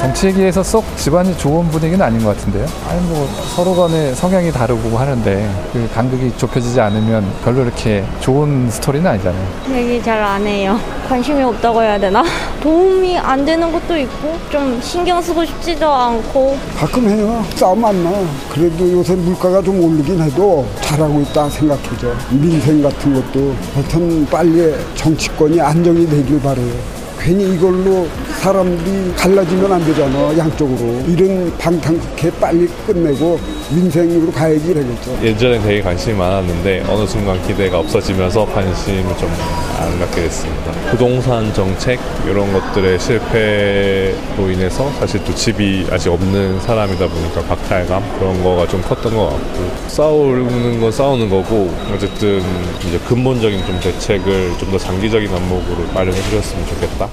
정치기에서 쏙 집안이 좋은 분위기는 아닌 것 같은데요. 아니 뭐 서로 간에 성향이 다르고 하는데 그 간극이 좁혀지지 않으면 별로 이렇게 좋은 스토리는 아니잖아요. 얘기 잘 안 해요. 관심이 없다고 해야 되나? 도움이 안 되는 것도 있고 좀 신경 쓰고 싶지도 않고 가끔 해요. 싸움 안 나. 그래도 요새 물가가 좀 오르긴 해도 잘하고 있다 생각해죠. 민생 같은 것도 하여튼 빨리 정치권이 안정이 되길 바래요. 괜히 이걸로 사람들이 갈라지면 안 되잖아 양쪽으로. 이런 방탕케 빨리 끝내고 민생으로 가야지 되겠죠. 예전에 되게 관심이 많았는데 어느 순간 기대가 없어지면서 관심을 좀 안 갖게 됐습니다. 부동산 정책 이런 것들의 실패로 인해서 사실 또 집이 아직 없는 사람이다 보니까 박탈감? 그런 거가 좀 컸던 것 같고. 싸우는 건 싸우는 거고 어쨌든 이제 근본적인 좀 대책을 좀 더 장기적인 안목으로 마련해 주셨으면 좋겠다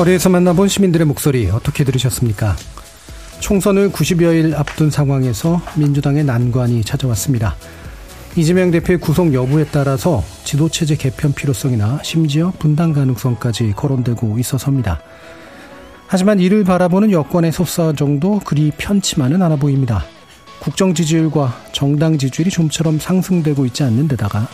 거리에서 만나본 시민들의 목소리 어떻게 들으셨습니까? 총선을 90여일 앞둔 상황에서 민주당의 난관이 찾아왔습니다. 이재명 대표의 구속 여부에 따라서 지도체제 개편 필요성이나 심지어 분당 가능성까지 거론되고 있어서입니다. 하지만 이를 바라보는 여권의 속사정도 그리 편치만은 않아 보입니다. 국정 지지율과 정당 지지율이 좀처럼 상승되고 있지 않는 데다가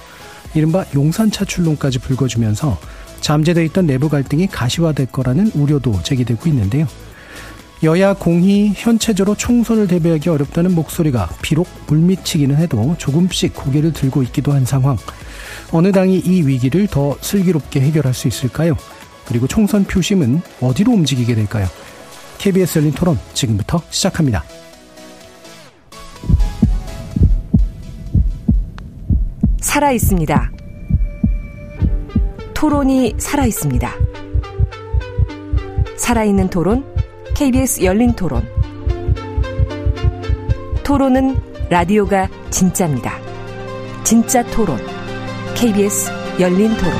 이른바 용산 차출론까지 불거지면서 잠재돼 있던 내부 갈등이 가시화될 거라는 우려도 제기되고 있는데요. 여야 공히 현체적으로 총선을 대비하기 어렵다는 목소리가 비록 물미치기는 해도 조금씩 고개를 들고 있기도 한 상황. 어느 당이 이 위기를 더 슬기롭게 해결할 수 있을까요? 그리고 총선 표심은 어디로 움직이게 될까요? KBS 열린 토론 지금부터 시작합니다. 살아 있습니다. 토론이 살아 있습니다. 살아있는 토론, KBS 열린 토론. 토론은 라디오가 진짜입니다. 진짜 토론, KBS 열린 토론.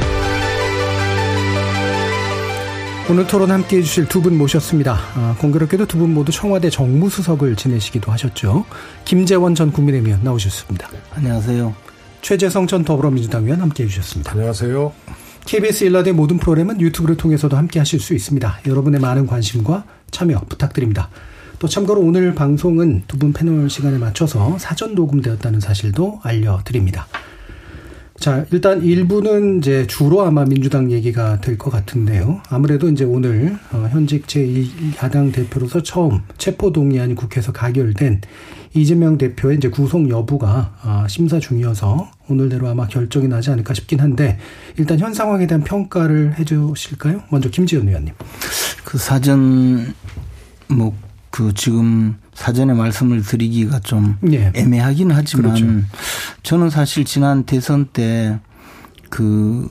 오늘 토론 함께 해주실 두 분 모셨습니다. 아, 공교롭게도 두 분 모두 청와대 정무수석을 지내시기도 하셨죠. 김재원 전 국민의힘 나오셨습니다. 안녕하세요. 최재성 전 더불어민주당 의원 함께 해주셨습니다. 안녕하세요. KBS 일라드의 모든 프로그램은 유튜브를 통해서도 함께 하실 수 있습니다. 여러분의 많은 관심과 참여 부탁드립니다. 또 참고로 오늘 방송은 두 분 패널 시간에 맞춰서 사전 녹음되었다는 사실도 알려드립니다. 자, 일단 일부는 이제 주로 아마 민주당 얘기가 될 것 같은데요. 아무래도 이제 오늘 어, 현직 제2야당 대표로서 처음 체포동의안이 국회에서 가결된 이재명 대표의 이제 구속 여부가 아, 심사 중이어서 오늘대로 아마 결정이 나지 않을까 싶긴 한데 일단 현 상황에 대한 평가를 해주실까요? 먼저 김지현 의원님. 그 사전 뭐 그 지금 사전에 말씀을 드리기가 좀 예. 애매하긴 하지만 그렇죠. 저는 사실 지난 대선 때그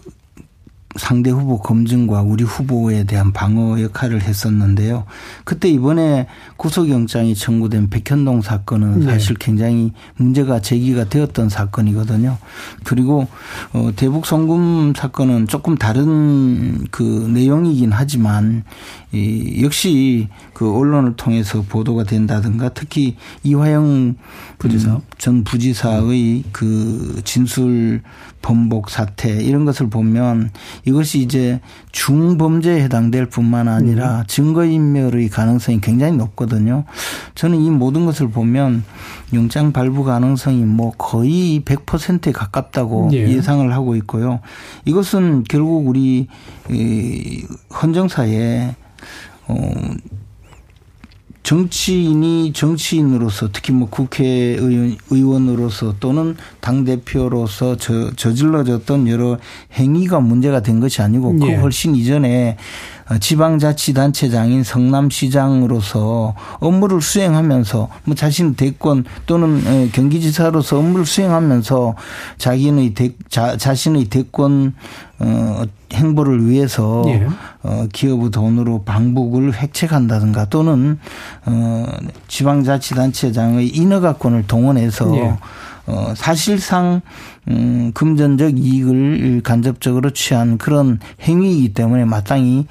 상대 후보 검증과 우리 후보에 대한 방어 역할을 했었는데요. 그때 이번에 구속영장이 청구된 백현동 사건은 네. 사실 굉장히 문제가 제기가 되었던 사건이거든요. 그리고 어 대북 송금 사건은 조금 다른 그 내용이긴 하지만 이 역시 그 언론을 통해서 보도가 된다든가 특히 이화영 부지사 음, 전 부지사의 그 진술 번복 사태 이런 것을 보면 이것이 이제 중범죄에 해당될 뿐만 아니라 음. 증거인멸의 가능성이 굉장히 높거든요. 저는 이 모든 것을 보면 영장 발부 가능성이 뭐 거의 100%에 가깝다고 예. 상을 하고 있고요. 이것은 결국 우리 헌정사에 어 정치인이 정치인으로서 특히 뭐 국회의원으로서 또는 당대표로서 저, 저질러졌던 여러 행위가 문제가 된 것이 아니고 그 예. 훨씬 이전에 지방자치단체장인 성남시장으로서 업무를 수행하면서 뭐 자신 대권 또는 경기지사로서 업무를 수행하면서 자기의 대, 자, 자신의 대권 어, 행보를 위해서 예. 어, 기업의 돈으로 방북을 획책한다든가 또는 어, 지방자치단체장의 인허가권을 동원해서 예. 어, 사실상 음, 금전적 이익을 간접적으로 취한 그런 행위이기 때문에 마땅히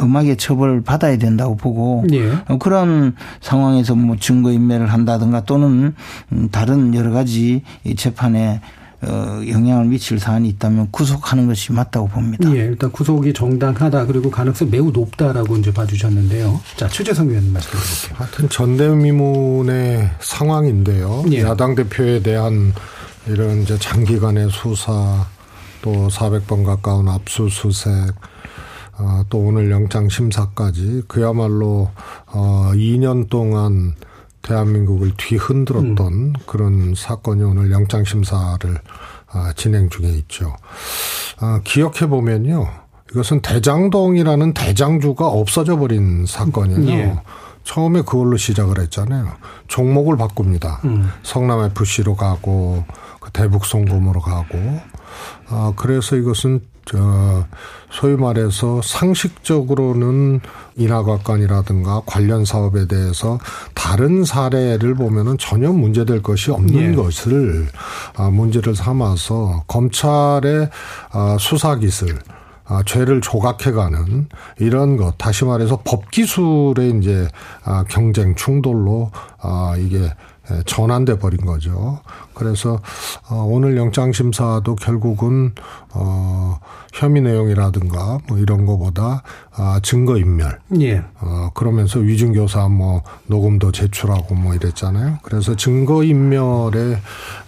음악, 의 처벌을 받아야 된다고 보고 예. 어, 그런 상황에서 뭐 증거 인멸을 한다든가 또는 음, 다른 여러 가지 재판에 어, 영향을 미칠 사안이 있다면 구속하는 것이 맞다고 봅니다. 예, 일단 구속이 정당하다 그리고 가능성 매우 높다라고 이제 봐주셨는데요. 자, 최재성 의원님 말씀 드릴게요. 하여튼 전대미문의 상황인데요. 예. 야당 대표에 대한 이런 이제 장기간의 수사 또 400번 가까운 압수수색 어, 또 오늘 영장 심사까지 그야말로 어 2년 동안 대한민국을 뒤흔들었던 음. 그런 사건이 오늘 영장 심사를 아, 진행 중에 있죠. 아, 기억해 보면요. 이것은 대장동이라는 대장주가 없어져 버린 사건이에요. 예. 처음에 그걸로 시작을 했잖아요. 종목을 바꿉니다. 음. 성남 FC로 가고 그 대북 송금으로 가고 아 그래서 이것은 저 소위 말해서 상식적으로는 인하과관이라든가 관련 사업에 대해서 다른 사례를 보면은 전혀 문제될 것이 없는 예. 것을 아 문제를 삼아서 검찰의 아 수사 기술 아, 죄를 조각해가는 이런 것, 다시 말해서 법 기술의 이제 아, 경쟁 충돌로 아, 이게 예, 전환돼 버린 거죠. 그래서 어 오늘 영장 심사도 결국은 어 혐의 내용이라든가 뭐 이런 거보다 아 증거 인멸. 예. 어 그러면서 위증 교사 뭐 녹음도 제출하고 뭐 이랬잖아요. 그래서 증거 인멸에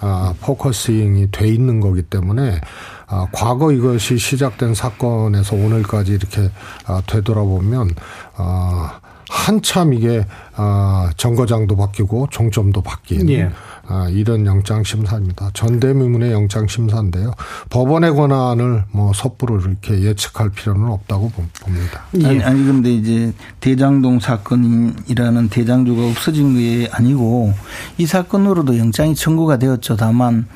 아 focusing이 돼 있는 거기 때문에 아, 과거 이것이 시작된 사건에서 오늘까지 이렇게 아, 되돌아보면 아, 한참 이게 아 정거장도 바뀌고 종점도 바뀐 예. 아, 이런 영장 심사입니다. 전대미문의 영장 심사인데요. 법원의 권한을 뭐 섣부로 이렇게 예측할 필요는 없다고 봅니다. 예. 아니, 아니 근데 이제 대장동 사건이라는 대장주가 없어진 게 아니고 이 사건으로도 영장이 청구가 되었죠. 다만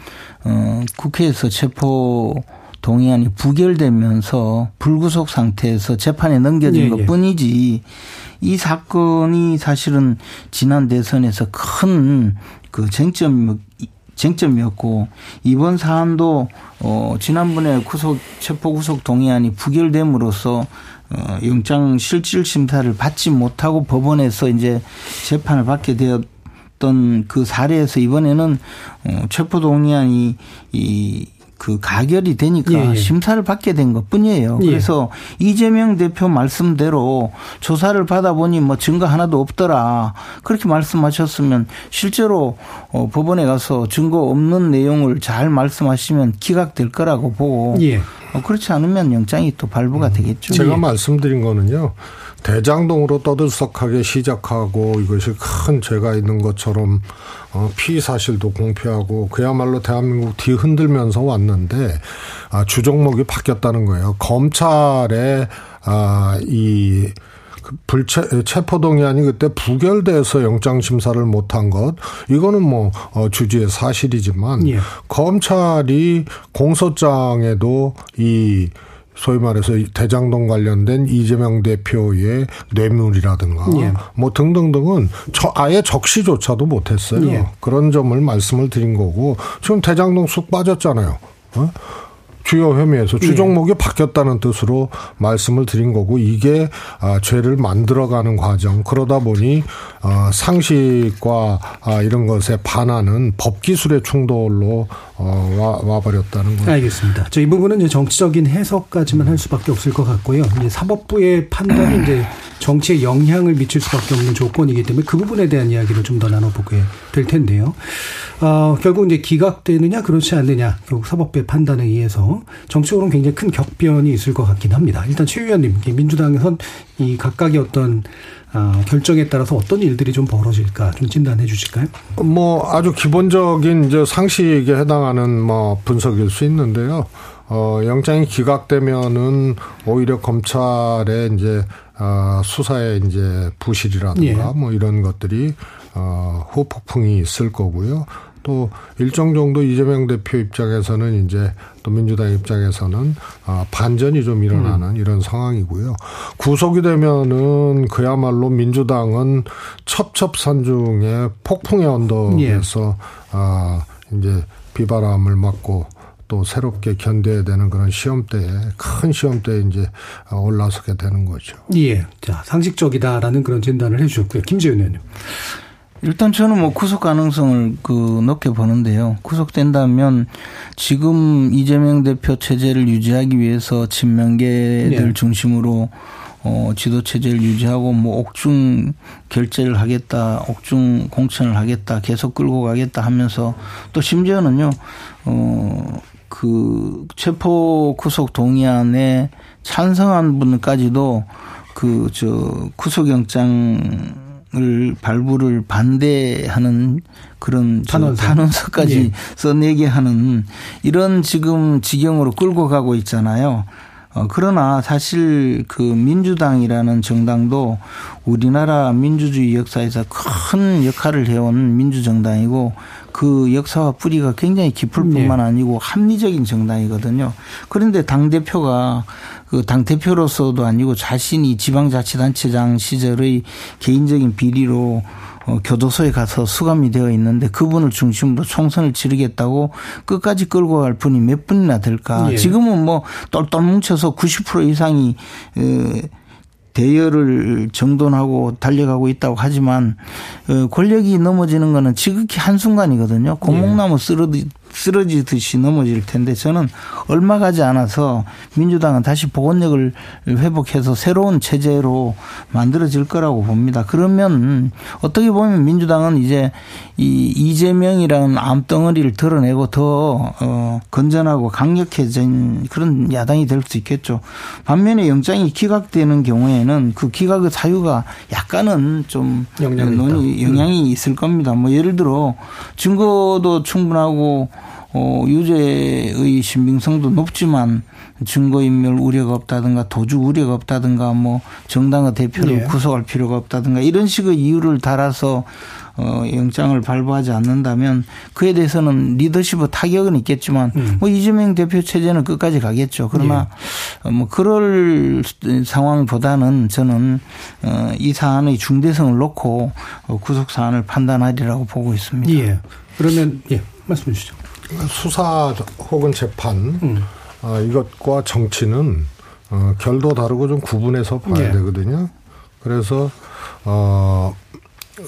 어 국회에서 체포 동의안이 부결되면서 불구속 상태에서 재판에 넘겨진 예, 예. 것 뿐이지 이 사건이 사실은 지난 대선에서 큰 그 쟁점 쟁점이었고 이번 사안도 어 지난번에 구속 체포 구속 동의안이 부결됨으로써 어 영장 실질 심사를 받지 못하고 법원에서 이제 재판을 받게 되었 던 그 사례에서 이번에는 어 체포 동의안이 이 그 가결이 되니까 예, 예. 심사를 받게 된 것 뿐이에요. 예. 그래서 이재명 대표 말씀대로 조사를 받아보니 뭐 증거 하나도 없더라. 그렇게 말씀하셨으면 실제로 어, 법원에 가서 증거 없는 내용을 잘 말씀하시면 기각될 거라고 보고 예. 어, 그렇지 않으면 영장이 또 발부가 되겠죠. 제가 예. 말씀드린 거는요. 대장동으로 떠들썩하게 시작하고 이것이 큰 죄가 있는 것처럼 어, 피의 사실도 공표하고 그야말로 대한민국 뒤 흔들면서 왔는데 아, 주종목이 바뀌었다는 거예요. 검찰의 아, 이그 불체 체포동의안이 그때 부결돼서 영장 심사를 못한 것 이거는 뭐 어, 주지의 사실이지만 예. 검찰이 공소장에도 이 소위 말해서 대장동 관련된 이재명 대표의 뇌물이라든가 예. 뭐 등등등은 저 아예 적시조차도 못했어요. 예. 그런 점을 말씀을 드린 거고 지금 대장동 쑥 빠졌잖아요. 어? 주요 혐의에서 주 종목이 예. 바뀌었다는 뜻으로 말씀을 드린 거고 이게 아, 죄를 만들어가는 과정 그러다 보니 아, 상식과 아, 이런 것에 반하는 법 기술의 충돌로 어, 와, 와버렸다는 거죠. 알겠습니다. 저 이 부분은 이제 정치적인 해석까지만 할 수밖에 없을 것 같고요. 이제 사법부의 판단이 이제 정치에 영향을 미칠 수밖에 없는 조건이기 때문에 그 부분에 대한 이야기를 좀 더 나눠보게 될 텐데요. 어, 결국 이제 기각되느냐 그렇지 않느냐 결국 사법부의 판단에 의해서 정치적으로는 굉장히 큰 격변이 있을 것 같긴 합니다. 일단 최 의원님 민주당에선 이 각각의 어떤 어, 결정에 따라서 어떤 일들이 좀 벌어질까 좀 진단해 주실까요? 뭐 아주 기본적인 이제 상식에 해당하는 뭐 분석일 수 있는데요. 어, 영장이 기각되면은 오히려 검찰의 이제 어, 수사에 이제 부실이라든가 예. 뭐 이런 것들이 어, 후폭풍이 있을 거고요. 또 일정 정도 이재명 대표 입장에서는 이제 또 민주당 입장에서는 아 반전이 좀 일어나는 음. 이런 상황이고요. 구속이 되면은 그야말로 민주당은 첩첩산중에 폭풍의 언덕에서 예. 아 이제 비바람을 맞고 또 새롭게 견뎌야 되는 그런 시험대에 큰 시험대에 이제 올라서게 되는 거죠. 예. 자, 상식적이다라는 그런 진단을 해 주셨고요. 김재윤 의원님. 일단 저는 뭐 구속 가능성을 그 높게 보는데요. 구속된다면 지금 이재명 대표 체제를 유지하기 위해서 친명계들 네. 중심으로 어, 지도 체제를 유지하고 뭐 옥중 결제를 하겠다, 옥중 공천을 하겠다, 계속 끌고 가겠다 하면서 또 심지어는요, 어, 그 체포 구속 동의안에 찬성한 분까지도 그 저 구속영장 을 발부를 반대하는 그런 탄원서. 탄원서까지 예. 써내게 하는 이런 지금 지경으로 끌고 가고 있잖아요. 어, 그러나 사실 그 민주당이라는 정당도 우리나라 민주주의 역사에서 큰 역할을 해온 민주정당이고 그 역사와 뿌리가 굉장히 깊을 네. 뿐만 아니고 합리적인 정당이거든요. 그런데 당대표가 그 당대표로서도 아니고 자신이 지방자치단체장 시절의 개인적인 비리로 어, 교도소에 가서 수감이 되어 있는데 그분을 중심으로 총선을 치르겠다고 끝까지 끌고 갈 분이 몇 분이나 될까? 예. 지금은 뭐 똘똘 뭉쳐서 90% 이상이 대열을 정돈하고 달려가고 있다고 하지만 어, 권력이 넘어지는 거는 지극히 한순간이거든요. 고목나무 쓰러지, 쓰러지듯이 넘어질 텐데 저는 얼마 가지 않아서 민주당은 다시 복원력을 회복해서 새로운 체제로 만들어질 거라고 봅니다. 그러면 어떻게 보면 민주당은 이제 이 이재명이라는 암덩어리를 드러내고 더 어, 건전하고 강력해진 그런 야당이 될 수 있겠죠. 반면에 영장이 기각되는 경우에는 그 기각의 사유가 약간은 좀 영향이, 논의, 영향이 있을 겁니다. 뭐 예를 들어 증거도 충분하고 어, 유죄의 신빙성도 높지만 증거인멸 우려가 없다든가 도주 우려가 없다든가 뭐 정당의 대표를 예. 구속할 필요가 없다든가 이런 식의 이유를 달아서 어, 영장을 발부하지 않는다면 그에 대해서는 리더십의 타격은 있겠지만 음. 뭐 이재명 대표 체제는 끝까지 가겠죠. 그러나 예. 뭐 그럴 상황보다는 저는 어, 이 사안의 중대성을 놓고 구속 사안을 판단하리라고 보고 있습니다. 예. 그러면 예 말씀해 주시죠. 수사 혹은 재판 음. 어, 이것과 정치는 어, 결도 다르고 좀 구분해서 봐야 예. 되거든요. 그래서 어,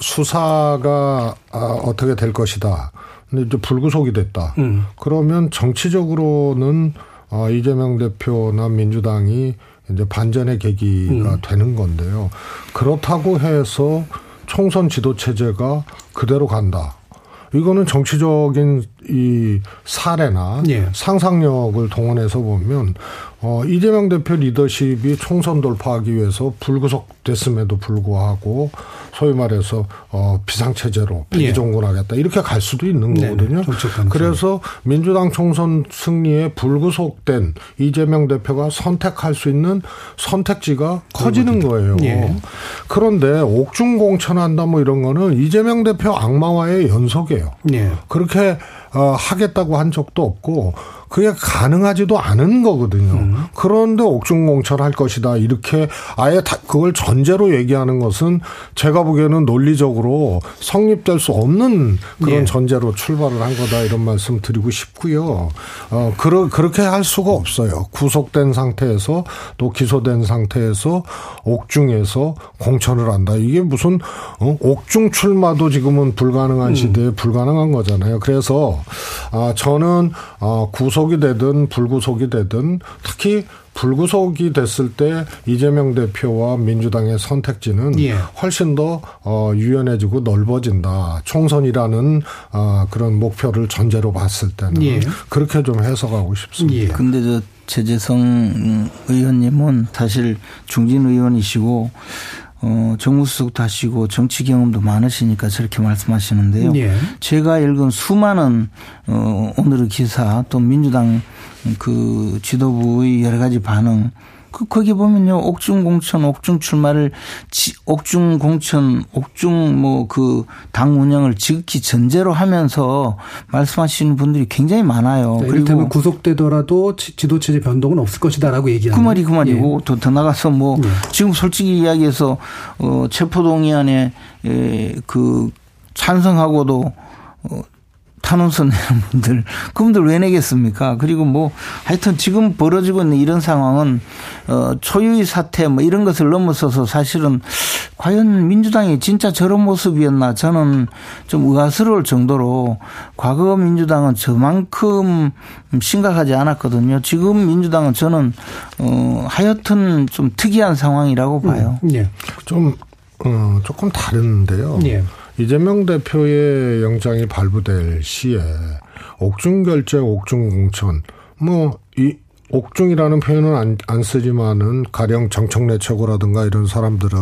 수사가 아, 어떻게 될 것이다. 근데 이제 불구속이 됐다. 음. 그러면 정치적으로는 어, 이재명 대표나 민주당이 이제 반전의 계기가 음. 되는 건데요. 그렇다고 해서 총선 지도 체제가 그대로 간다. 이거는 정치적인 이 사례나 예. 상상력을 동원해서 보면 어 이재명 대표 리더십이 총선 돌파하기 위해서 불구속됐음에도 불구하고 소위 말해서 어 비상 체제로 비정군하겠다 예. 이렇게 갈 수도 있는 거거든요. 그래서 민주당 총선 승리에 불구속된 이재명 대표가 선택할 수 있는 선택지가 커지는 거예요. 예. 그런데 옥중 공천한다 뭐 이런 거는 이재명 대표 악마와의 연속이에요. 예. 그렇게 어, 하겠다고 한 적도 없고 그게 가능하지도 않은 거거든요. 음. 그런데 옥중공천할 것이다 이렇게 아예 다 그걸 전제로 얘기하는 것은 제가 보기에는 논리적으로 성립될 수 없는 그런 예. 전제로 출발을 한 거다 이런 말씀 드리고 싶고요. 어 그러, 그렇게 할 수가 없어요. 구속된 상태에서 또 기소된 상태에서 옥중에서 공천을 한다. 이게 무슨 어? 옥중 출마도 지금은 불가능한 음. 시대에 음. 불가능한 거잖아요. 그래서 아 저는 어 구속 구속이 되든 불구속이 되든 특히 불구속이 됐을 때 이재명 대표와 민주당의 선택지는 예. 훨씬 더 어, 유연해지고 넓어진다. 총선이라는 어, 그런 목표를 전제로 봤을 때는 예. 그렇게 좀 해석하고 싶습니다. 예. 근데 저 최재성 의원님은 사실 중진 의원이시고 어, 정무수석도 하시고 정치 경험도 많으시니까 저렇게 말씀하시는데요. 예. 제가 읽은 수많은 어, 오늘의 기사 또 민주당 그 지도부의 여러 가지 반응 그 거기 보면요 옥중 공천, 옥중 출마를 지, 옥중 공천, 옥중 뭐 그 당 운영을 지극히 전제로 하면서 말씀하시는 분들이 굉장히 많아요. 네, 그리고 구속되더라도 지도 체제 변동은 없을 것이다라고 얘기하는. 그 말이 그 말이고 예. 더, 더 나가서 뭐 예. 지금 솔직히 이야기해서 어 체포동의안에 에, 그 찬성하고도 어, 탄원서 내는 분들 그분들 왜 내겠습니까? 그리고 뭐 하여튼 지금 벌어지고 있는 이런 상황은 어 초유의 사태 뭐 이런 것을 넘어서서 사실은 과연 민주당이 진짜 저런 모습이었나 저는 좀 의아스러울 정도로 과거 민주당은 저만큼 심각하지 않았거든요. 지금 민주당은 저는 어 하여튼 좀 특이한 상황이라고 봐요. 음, 예. 좀 어, 조금 다른데요. 예. 이재명 대표의 영장이 발부될 시에 옥중 결정, 옥중 공천, 뭐, 이, 옥중이라는 표현은 안, 안 쓰지만은 가령 정청래 최고라든가 이런 사람들은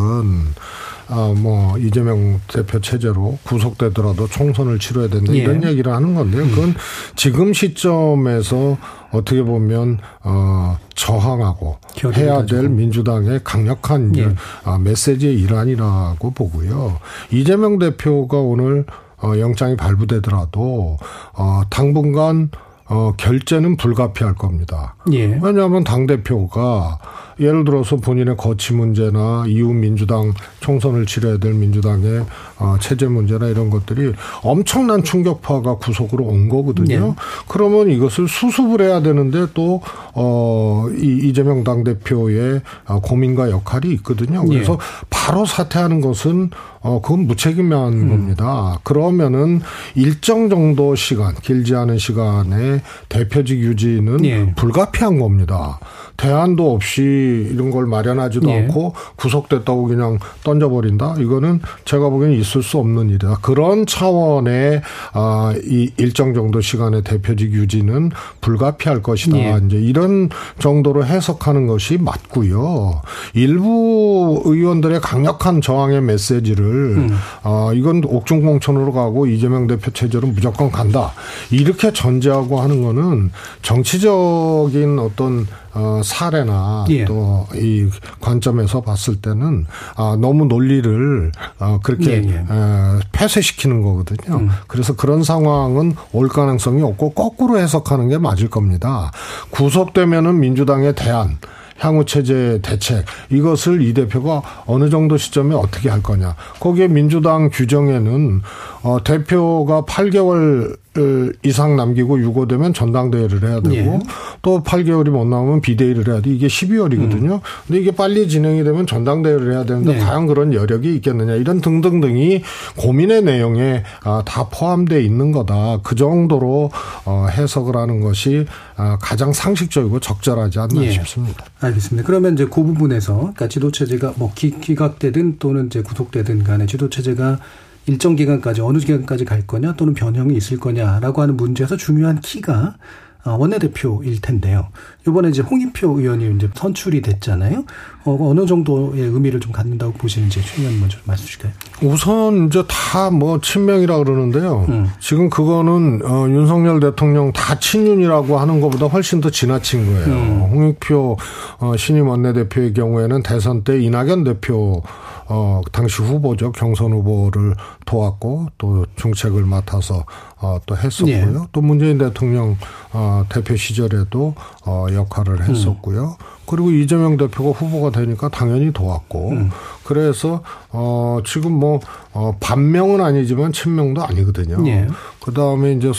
아, 뭐, 이재명 대표 체제로 구속되더라도 총선을 치러야 된다. 예. 이런 얘기를 하는 건데요. 그건 지금 시점에서 어떻게 보면, 어, 저항하고 해야 될 민주당의 강력한 예. 아, 메시지의 일환이라고 보고요. 이재명 대표가 오늘 어, 영장이 발부되더라도, 어, 당분간 어, 결재는 불가피할 겁니다. 예. 왜냐하면 당 대표가 예를 들어서 본인의 거취 문제나 이후 민주당 총선을 치러야 될 민주당의 어, 체제 문제나 이런 것들이 엄청난 충격파가 구속으로 온 거거든요. 네. 그러면 이것을 수습을 해야 되는데 또, 어, 이 이재명 당대표의 어, 고민과 역할이 있거든요. 그래서 네. 바로 사퇴하는 것은 어, 그건 무책임한 음. 겁니다. 그러면은 일정 정도 시간, 길지 않은 시간에 대표직 유지는 네. 불가피한 겁니다. 대안도 없이 이런 걸 마련하지도 예. 않고 구속됐다고 그냥 던져버린다. 이거는 제가 보기에는 있을 수 없는 일이다. 그런 차원의 아, 이 일정 정도 시간의 대표직 유지는 불가피할 것이다. 예. 이제 이런 정도로 해석하는 것이 맞고요. 일부 의원들의 강력한 저항의 메시지를 음. 아, 이건 옥중공천으로 가고 이재명 대표 체제로 무조건 간다. 이렇게 전제하고 하는 거는 정치적인 어떤 어, 사례나 예. 또이 관점에서 봤을 때는 아, 너무 논리를 어, 그렇게 예, 예. 에, 폐쇄시키는 거거든요. 음. 그래서 그런 상황은 올 가능성이 없고 거꾸로 해석하는 게 맞을 겁니다. 구속되면은 민주당의 대안 향후 체제 대책 이것을 이 대표가 어느 정도 시점에 어떻게 할 거냐. 거기에 민주당 규정에는 어 대표가 8개월 이상 남기고 유고되면 전당대회를 해야 되고 예. 또 8개월이 못 나오면 비대위를 해야 돼. 이게 12월이거든요. 음. 근데 이게 빨리 진행이 되면 전당대회를 해야 되는데 네. 과연 그런 여력이 있겠느냐 이런 등등등이 고민의 내용에 아, 다 포함되어 있는 거다. 그 정도로 어, 해석을 하는 것이 아, 가장 상식적이고 적절하지 않나 예. 싶습니다. 알겠습니다. 그러면 이제 그 부분에서 그러니까 지도 체제가 뭐 기 각되든 또는 이제 구속되든 간에 지도 체제가 일정 기간까지 어느 기간까지 갈 거냐 또는 변형이 있을 거냐라고 하는 문제에서 중요한 키가 어, 원내대표일 텐데요. 이번에 이제 홍익표 의원이 이제 선출이 됐잖아요. 어, 느 정도의 의미를 좀 갖는다고 보시는지 최 의원 먼저 말씀 주실까요? 우선 이제 다 뭐 친명이라 그러는데요. 음. 지금 그거는 어, 윤석열 대통령 다 친윤이라고 하는 것보다 훨씬 더 지나친 거예요. 음. 홍익표 어, 신임 원내대표의 경우에는 대선 때 이낙연 대표 어, 당시 후보죠. 경선 후보를 도왔고 또 정책을 맡아서 어, 또 했었고요. 예. 또 문재인 대통령 어, 대표 시절에도 어, 역할을 했었고요. 음. 그리고 이재명 대표가 후보가 되니까 당연히 도왔고 음. 그래서 어 지금 뭐 어, 반명은 아니지만 친명도 아니거든요. 예. 그 다음에 이제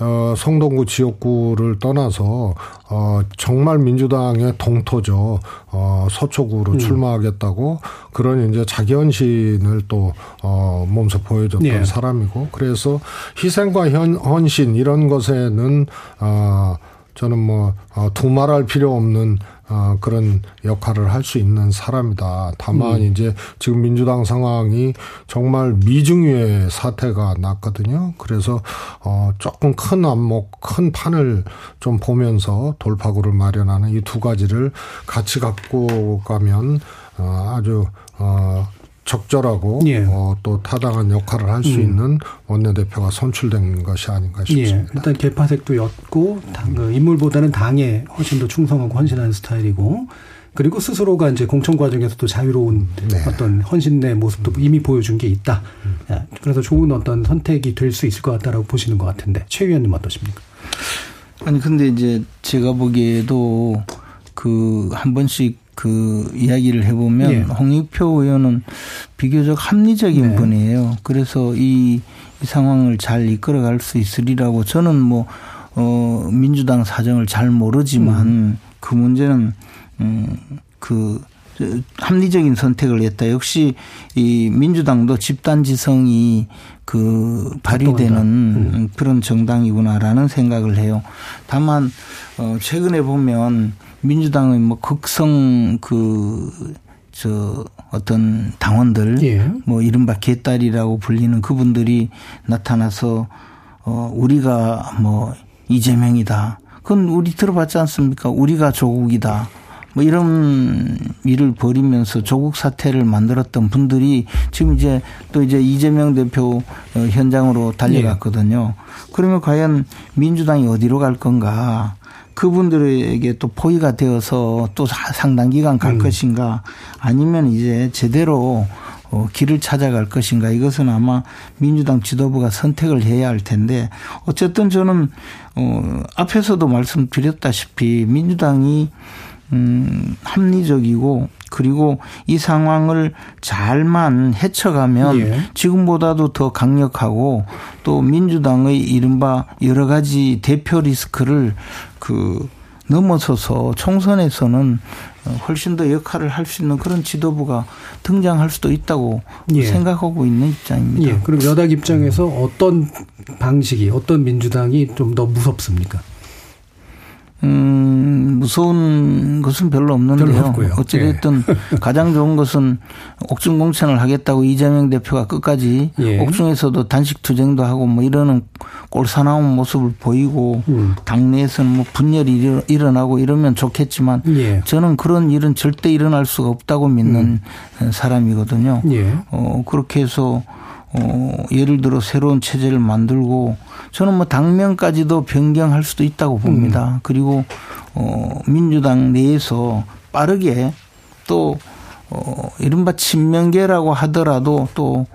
어, 성동구 지역구를 떠나서 어, 정말 민주당의 동토죠. 어, 서초구로 음. 출마하겠다고 그런 이제 자기 헌신을 또 어, 몸소 보여줬던 예. 사람이고 그래서 희생과 현, 헌신 이런 것에는 어, 저는 뭐 어, 두말할 필요 없는 어, 그런 역할을 할 수 있는 사람이다. 다만 음. 이제 지금 민주당 상황이 정말 미중유의 사태가 났거든요. 그래서 어, 조금 큰 안목, 큰 판을 좀 보면서 돌파구를 마련하는 이 두 가지를 같이 갖고 가면 어, 아주 어, 적절하고 예. 어, 또 타당한 역할을 할수 음. 있는 원내대표가 선출된 것이 아닌가 싶습니다. 예. 일단 개파색도 였고 당, 그 인물보다는 당에 훨씬 더 충성하고 헌신하는 스타일이고 그리고 스스로가 이제 공천 과정에서도 자유로운 네. 어떤 헌신의 모습도 이미 보여준 게 있다. 음. 그래서 좋은 어떤 선택이 될 수 있을 것 같다라고 보시는 것 같은데 최 의원님 어떠십니까? 아니 근데 이제 제가 보기에도 그 한 번씩 그 이야기를 해보면 예. 홍익표 의원은 비교적 합리적인 네. 분이에요. 그래서 이, 이 상황을 잘 이끌어갈 수 있으리라고 저는 뭐 어, 민주당 사정을 잘 모르지만 음. 그 문제는 음, 그 합리적인 선택을 했다. 역시 이 민주당도 집단 지성이 그 발휘되는 음. 그런 정당이구나라는 생각을 해요. 다만 어 최근에 보면 민주당의 뭐 극성 그 저 어떤 당원들 예. 뭐 이른바 개딸이라고 불리는 그분들이 나타나서 어 우리가 뭐 이재명이다. 그건 우리 들어봤지 않습니까? 우리가 조국이다. 뭐 이런 일을 벌이면서 조국 사태를 만들었던 분들이 지금 이제 또 이제 이재명 대표 어, 현장으로 달려갔거든요. 그러면 과연 민주당이 어디로 갈 건가? 그분들에게 또 포위가 되어서 또 상당 기간 갈 음. 것인가? 아니면 이제 제대로 어, 길을 찾아갈 것인가 이것은 아마 민주당 지도부가 선택을 해야 할 텐데 어쨌든 저는 어 앞에서도 말씀드렸다시피 민주당이 음, 합리적이고 그리고 이 상황을 잘만 헤쳐가면 예. 지금보다도 더 강력하고 또 민주당의 이른바 여러 가지 대표 리스크를 그 넘어서서 총선에서는 훨씬 더 역할을 할 수 있는 그런 지도부가 등장할 수도 있다고 예. 생각하고 있는 입장입니다. 예. 그럼 여당 입장에서 어떤 방식이 어떤 민주당이 좀 더 무섭습니까? 음, 무서운 것은 별로 없는데요. 별로 어찌됐든 예. 가장 좋은 것은 옥중 공천을 하겠다고 이재명 대표가 끝까지 예. 옥중에서도 단식 투쟁도 하고 뭐 이러는 꼴사나운 모습을 보이고 음. 당내에서는 뭐 분열이 일어나고 이러면 좋겠지만 예. 저는 그런 일은 절대 일어날 수가 없다고 믿는 음. 사람이거든요. 예. 어, 그렇게 해서 어, 예를 들어 새로운 체제를 만들고 저는 뭐 당면까지도 변경할 수도 있다고 봅니다. 음. 그리고 어, 민주당 내에서 빠르게 또 어, 이른바 친명계라고 하더라도 또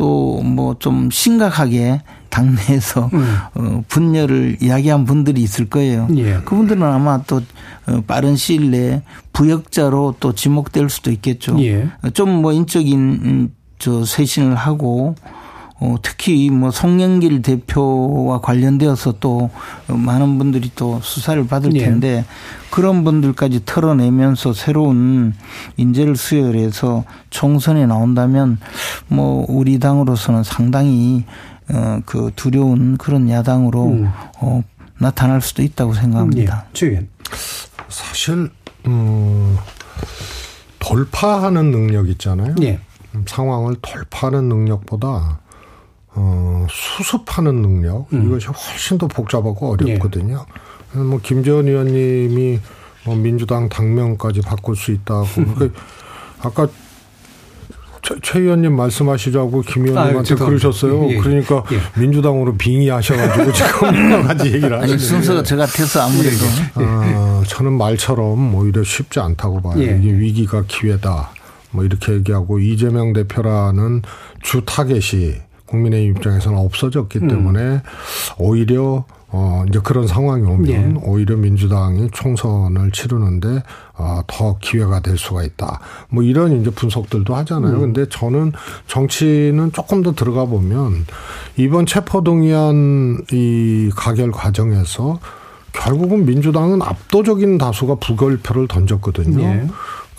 또 뭐 좀 심각하게 당내에서 음. 어, 분열을 이야기한 분들이 있을 거예요. 예. 그분들은 아마 또 어, 빠른 시일 내에 부역자로 또 지목될 수도 있겠죠. 예. 좀뭐 인적인 음, 저 쇄신을 하고 어, 특히 뭐 송영길 대표와 관련되어서 또 많은 분들이 또 수사를 받을 예. 텐데 예. 그런 분들까지 털어내면서 새로운 인재를 수혈해서 총선에 나온다면 뭐 우리 당으로서는 상당히 어, 그 두려운 그런 야당으로 음. 어, 나타날 수도 있다고 생각합니다. 예. 사실 음, 돌파하는 능력 있잖아요. 예. 상황을 돌파하는 능력보다 어, 수습하는 능력 음. 이것이 훨씬 더 복잡하고 어렵거든요. 예. 뭐 김재원 의원님이 뭐 민주당 당명까지 바꿀 수 있다고 그러니까 아까 최, 최 의원님 말씀하시자고 김 의원님한테 아, 그러셨어요. 예, 예. 그러니까 예. 민주당으로 빙의하셔가지고 지금 여러 가지 얘기를 하시는 순서가 저 같아서 아무래도. 아, 저는 말처럼 오히려 쉽지 않다고 봐요. 예. 이게 위기가 기회다. 뭐 이렇게 얘기하고 이재명 대표라는 주 타겟이 국민의 입장에서는 없어졌기 음. 때문에 오히려 어 이제 그런 상황이 오면 예. 오히려 민주당이 총선을 치르는데 어더 기회가 될 수가 있다. 뭐 이런 이제 분석들도 하잖아요. 음. 근데 저는 정치는 조금 더 들어가 보면 이번 체포동의안 이 가결 과정에서 결국은 민주당은 압도적인 다수가 부결표를 던졌거든요. 예.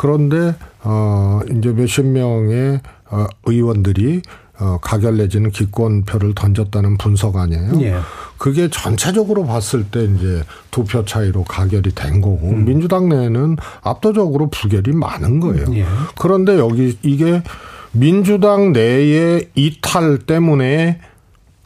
그런데 어 이제 몇십 명의 어 의원들이 어, 가결 내지는 기권표를 던졌다는 분석 아니에요. 예. 그게 전체적으로 봤을 때 이제 두 표 차이로 가결이 된 거고 음. 민주당 내에는 압도적으로 부결이 많은 거예요. 예. 그런데 여기 이게 민주당 내의 이탈 때문에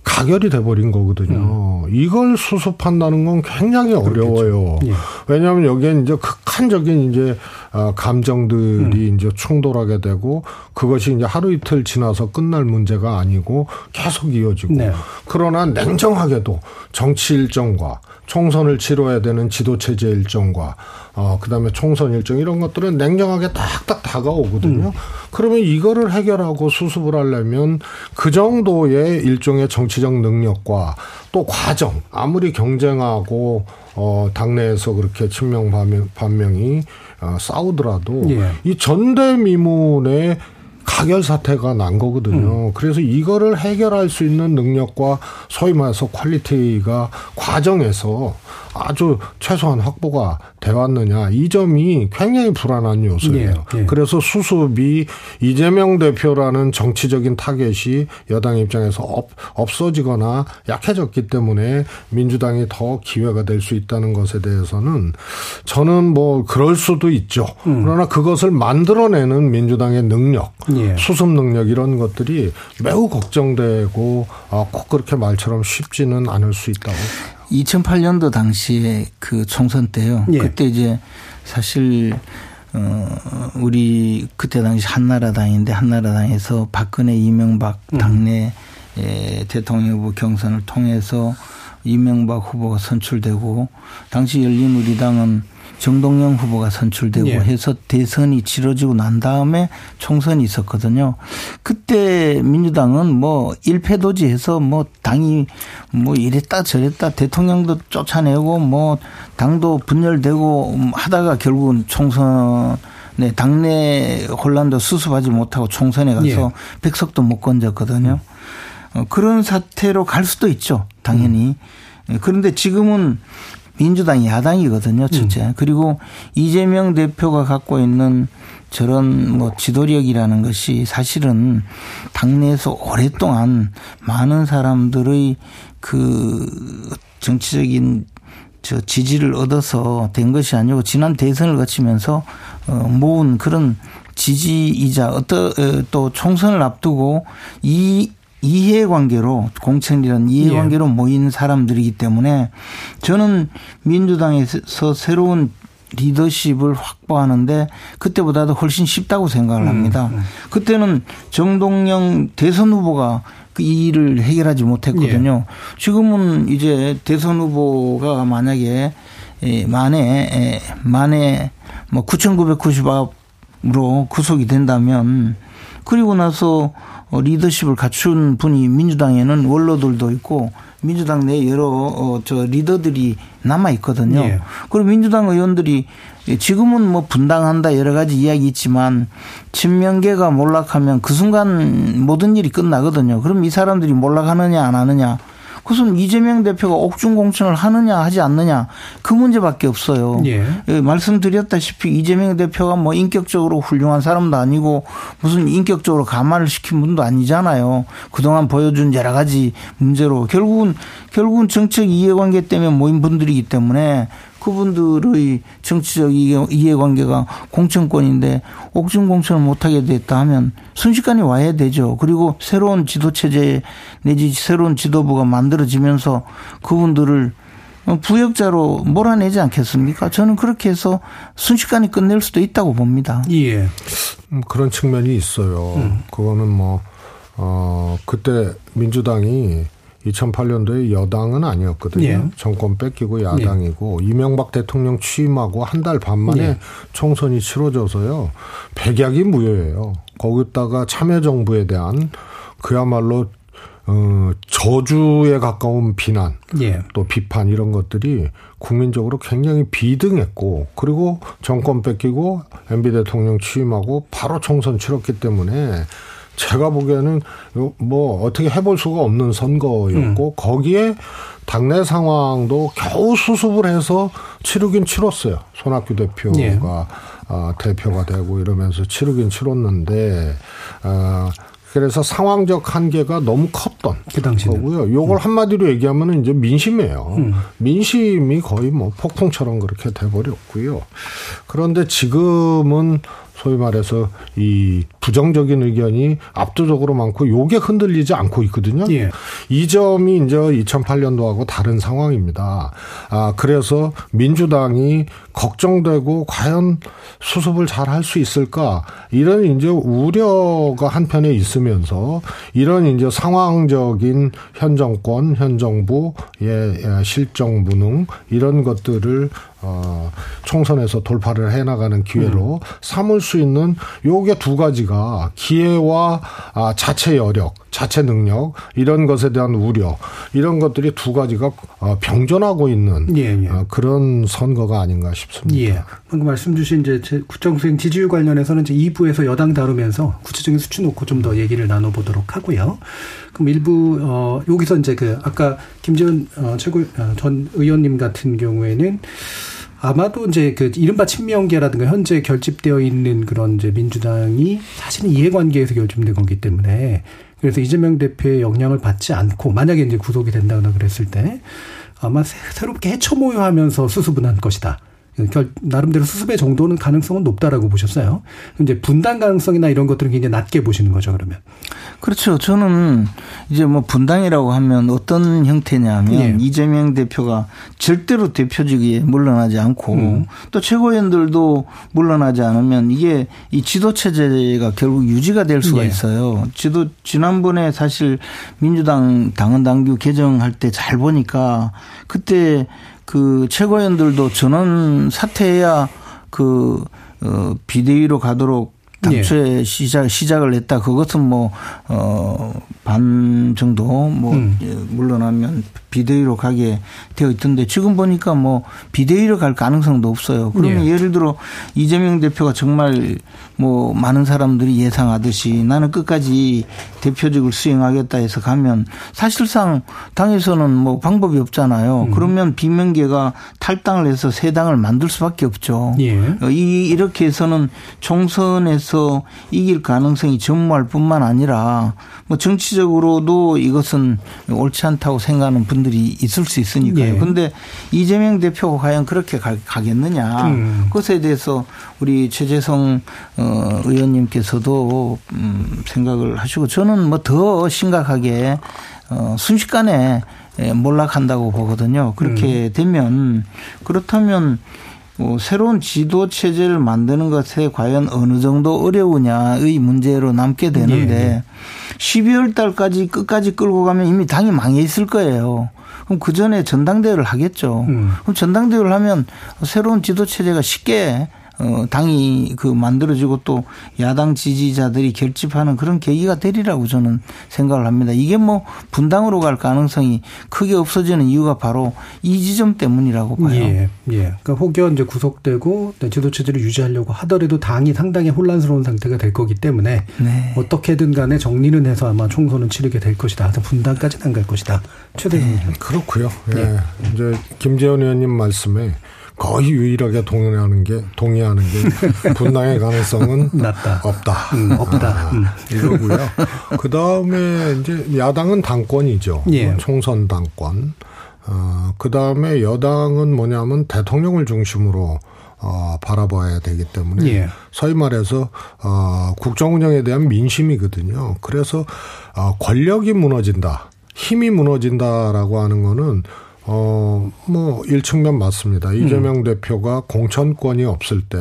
가결이 돼버린 거거든요. 음. 이걸 수습한다는 건 굉장히 어려워요. 예. 왜냐하면 여기에 이제 극한적인 이제 아, 감정들이 음. 이제 충돌하게 되고 그것이 이제 하루 이틀 지나서 끝날 문제가 아니고 계속 이어지고 네. 그러나 냉정하게도 정치 일정과 총선을 치러야 되는 지도 체제 일정과 어 그다음에 총선 일정 이런 것들은 냉정하게 딱딱 다가오거든요. 음. 그러면 이거를 해결하고 수습을 하려면 그 정도의 일종의 정치적 능력과 또 과정 아무리 경쟁하고 어 당내에서 그렇게 친명 반명, 반명이 어, 싸우더라도 예. 이 전대미문의 가결 사태가 난 거거든요. 음. 그래서 이거를 해결할 수 있는 능력과 소위 말해서 quality가 과정에서 아주 최소한 확보가 돼 왔느냐 이 점이 굉장히 불안한 요소예요. 예, 예. 그래서 수습이 이재명 대표라는 정치적인 타겟이 여당 입장에서 없, 없어지거나 약해졌기 때문에 민주당이 더 기회가 될 수 있다는 것에 대해서는 저는 뭐 그럴 수도 있죠. 음. 그러나 그것을 만들어내는 민주당의 능력, 예. 수습 능력 이런 것들이 매우 걱정되고 아, 꼭 그렇게 말처럼 쉽지는 않을 수 있다고 2008년도 당시에 그 총선 때요. 예. 그때 이제 사실 어 우리 그때 당시 한나라당인데 한나라당에서 박근혜 이명박 음. 당내 음. 대통령 후보 경선을 통해서 이명박 후보가 선출되고 당시 열린 우리당은 정동영 후보가 선출되고 예. 해서 대선이 치러지고 난 다음에 총선이 있었거든요. 그때 민주당은 뭐 일패도지 해서 뭐 당이 뭐 이랬다 저랬다 대통령도 쫓아내고 뭐 당도 분열되고 하다가 결국은 총선 네, 당내 혼란도 수습하지 못하고 총선에 가서 예. 백석도 못 건졌거든요. 어, 그런 사태로 갈 수도 있죠. 당연히. 음. 그런데 지금은 민주당이 야당이거든요, 첫째. 음. 그리고 이재명 대표가 갖고 있는 저런 뭐 지도력이라는 것이 사실은 당내에서 오랫동안 많은 사람들의 그 정치적인 저 지지를 얻어서 된 것이 아니고 지난 대선을 거치면서 어 모은 그런 지지이자 어떤 어, 또 총선을 앞두고 이 이해관계로 공천이란 이해관계로 예. 모인 사람들이기 때문에 저는 민주당에서 새로운 리더십을 확보하는데 그때보다도 훨씬 쉽다고 생각을 음, 합니다. 음, 음. 그때는 정동영 대선 후보가 그 일을 해결하지 못했거든요. 예. 지금은 이제 대선 후보가 만약에 만에 만에 뭐 9,990으로 구속이 된다면 그리고 나서 어, 리더십을 갖춘 분이 민주당에는 원로들도 있고 민주당 내 여러 어, 저 리더들이 남아 있거든요. 예. 그리고 민주당 의원들이 지금은 뭐 분당한다 여러 가지 이야기 있지만 친명계가 몰락하면 그 순간 모든 일이 끝나거든요. 그럼 이 사람들이 몰락하느냐 안 하느냐 그것은 이재명 대표가 옥중 공천을 하느냐 하지 않느냐 그 문제밖에 없어요. 예. 예. 말씀드렸다시피 이재명 대표가 뭐 인격적으로 훌륭한 사람도 아니고 무슨 인격적으로 감화를 시킨 분도 아니잖아요. 그동안 보여준 여러 가지 문제로 결국은 결국은 정책 이해관계 때문에 모인 분들이기 때문에 그분들의 정치적 이해관계가 공천권인데 옥중 공천을 못하게 됐다 하면 순식간에 와야 되죠. 그리고 새로운 지도체제 내지 새로운 지도부가 만들어지면서 그분들을 부역자로 몰아내지 않겠습니까? 저는 그렇게 해서 순식간에 끝낼 수도 있다고 봅니다. 예. 음, 그런 측면이 있어요. 음. 그거는 뭐, 어, 그때 민주당이 2008년도에 여당은 아니었거든요. 예. 정권 뺏기고 야당이고 예. 이명박 대통령 취임하고 한 달 반 만에 예. 총선이 치러져서요. 백약이 무효예요. 거기다가 참여정부에 대한 그야말로 어, 저주에 가까운 비난, 예. 또 비판 이런 것들이 국민적으로 굉장히 비등했고, 그리고 정권 뺏기고 MB 대통령 취임하고 바로 총선 치렀기 때문에 제가 보기에는 뭐 어떻게 해볼 수가 없는 선거였고 음. 거기에 당내 상황도 겨우 수습을 해서 치르긴 치렀어요. 손학규 대표가 예. 어, 대표가 되고 이러면서 치르긴 치렀는데 어, 그래서 상황적 한계가 너무 컸던 그 거고요. 요걸 음. 한마디로 얘기하면 이제 민심이에요. 음. 민심이 거의 뭐 폭풍처럼 그렇게 돼버렸고요. 그런데 지금은 소위 말해서 이 부정적인 의견이 압도적으로 많고 요게 흔들리지 않고 있거든요. 예. 이 점이 이제 2008년도하고 다른 상황입니다. 아, 그래서 민주당이 걱정되고 과연 수습을 잘 할 수 있을까 이런 이제 우려가 한편에 있으면서 이런 이제 상황적인 현 정권, 현 정부의 실정 무능 이런 것들을 어, 총선에서 돌파를 해나가는 기회로 음. 삼을 수 있는 요게 두 가지가 기회와 아, 자체 여력, 자체 능력 이런 것에 대한 우려 이런 것들이 두 가지가 어, 병존하고 있는 예, 예. 어, 그런 선거가 아닌가 싶습니다. 예. 방금 말씀 주신 이제 국정수행 지지율 관련해서는 이제 2부에서 여당 다루면서 구체적인 수치 놓고 좀 더 얘기를 나눠보도록 하고요. 그럼 일부 어 여기서 이제 그 아까 김재원 어, 최고 어, 전 의원님 같은 경우에는 아마도 이제 그 이른바 친명계라든가 현재 결집되어 있는 그런 이제 민주당이 사실은 이해관계에서 결집된 거기 때문에 그래서 이재명 대표의 영향을 받지 않고 만약에 이제 구속이 된다거나 그랬을 때 아마 새롭게 해처모여하면서 할 것이다. 결, 나름대로 수습의 정도는 가능성은 높다라고 보셨어요. 이제 분당 가능성이나 이런 것들은 굉장히 낮게 보시는 거죠, 그러면. 그렇죠. 저는 이제 뭐 분당이라고 하면 어떤 형태냐면 예. 이재명 대표가 절대로 대표직에 물러나지 않고 음. 또 최고위원들도 물러나지 않으면 이게 이 지도 체제가 결국 유지가 될 수가 예. 있어요. 지도 지난번에 사실 민주당 당헌 당규 개정할 때 잘 보니까 그때 그 최고위원들도 전원 사퇴해야 그, 어, 비대위로 가도록 당초에 예. 시작, 시작을 했다. 그것은 뭐, 어, 반 정도 뭐, 음. 예, 물러나면 비대위로 가게 되어 있던데 지금 보니까 뭐 비대위로 갈 가능성도 없어요. 그러면 예. 예를 들어 이재명 대표가 정말 뭐 많은 사람들이 예상하듯이 나는 끝까지 대표직을 수행하겠다 해서 가면 사실상 당에서는 뭐 방법이 없잖아요. 음. 그러면 비명계가 탈당을 해서 새 당을 만들 수밖에 없죠. 예. 어, 이 이렇게 해서는 총선에서 이길 가능성이 전무할 뿐만 아니라 뭐 정치적으로도 이것은 옳지 않다고 생각하는 분들이 있을 수 있으니까요. 예. 그런데 이재명 대표가 과연 그렇게 가, 겠느냐 음. 그것에 대해서 우리 최재성 어, 의원님께서도 음, 생각을 하시고 저는 뭐 더 심각하게 어, 순식간에 예, 몰락한다고 보거든요. 그렇게 음. 되면 그렇다면 뭐 새로운 지도 체제를 만드는 것에 과연 어느 정도 어려우냐의 문제로 남게 되는데 예. 예. 12월 달까지 끝까지 끌고 가면 이미 당이 망해 있을 거예요. 그럼 그 전에 전당대회를 하겠죠. 음. 그럼 전당대회를 하면 새로운 지도 체제가 쉽게 어, 당이 그 만들어지고 또 야당 지지자들이 결집하는 그런 계기가 되리라고 저는 생각을 합니다. 이게 뭐 분당으로 갈 가능성이 크게 없어지는 이유가 바로 이 지점 때문이라고 봐요. 예, 예. 그러니까 혹여 이제 구속되고 지도체제를 유지하려고 하더라도 당이 상당히 혼란스러운 상태가 될 거기 때문에 네. 어떻게든 간에 정리는 해서 아마 총선은 치르게 될 것이다. 그래서 분당까지는 안 갈 것이다. 최대한. 네. 그렇고요. 예. 네. 이제 김재원 의원님 말씀에 거의 유일하게 동의하는 게 동의하는 게 분당의 가능성은 낮다. 없다. 음, 없다. 아, 음. 이거고요. 그 다음에 이제 야당은 당권이죠. 예. 총선 당권. 어, 그 다음에 여당은 뭐냐면 대통령을 중심으로 어, 바라봐야 되기 때문에 예. 소위 말해서 어, 국정 운영에 대한 민심이거든요. 그래서 어, 권력이 무너진다, 힘이 무너진다라고 하는 거는 어, 뭐, 일측면 맞습니다. 이재명 음. 대표가 공천권이 없을 때,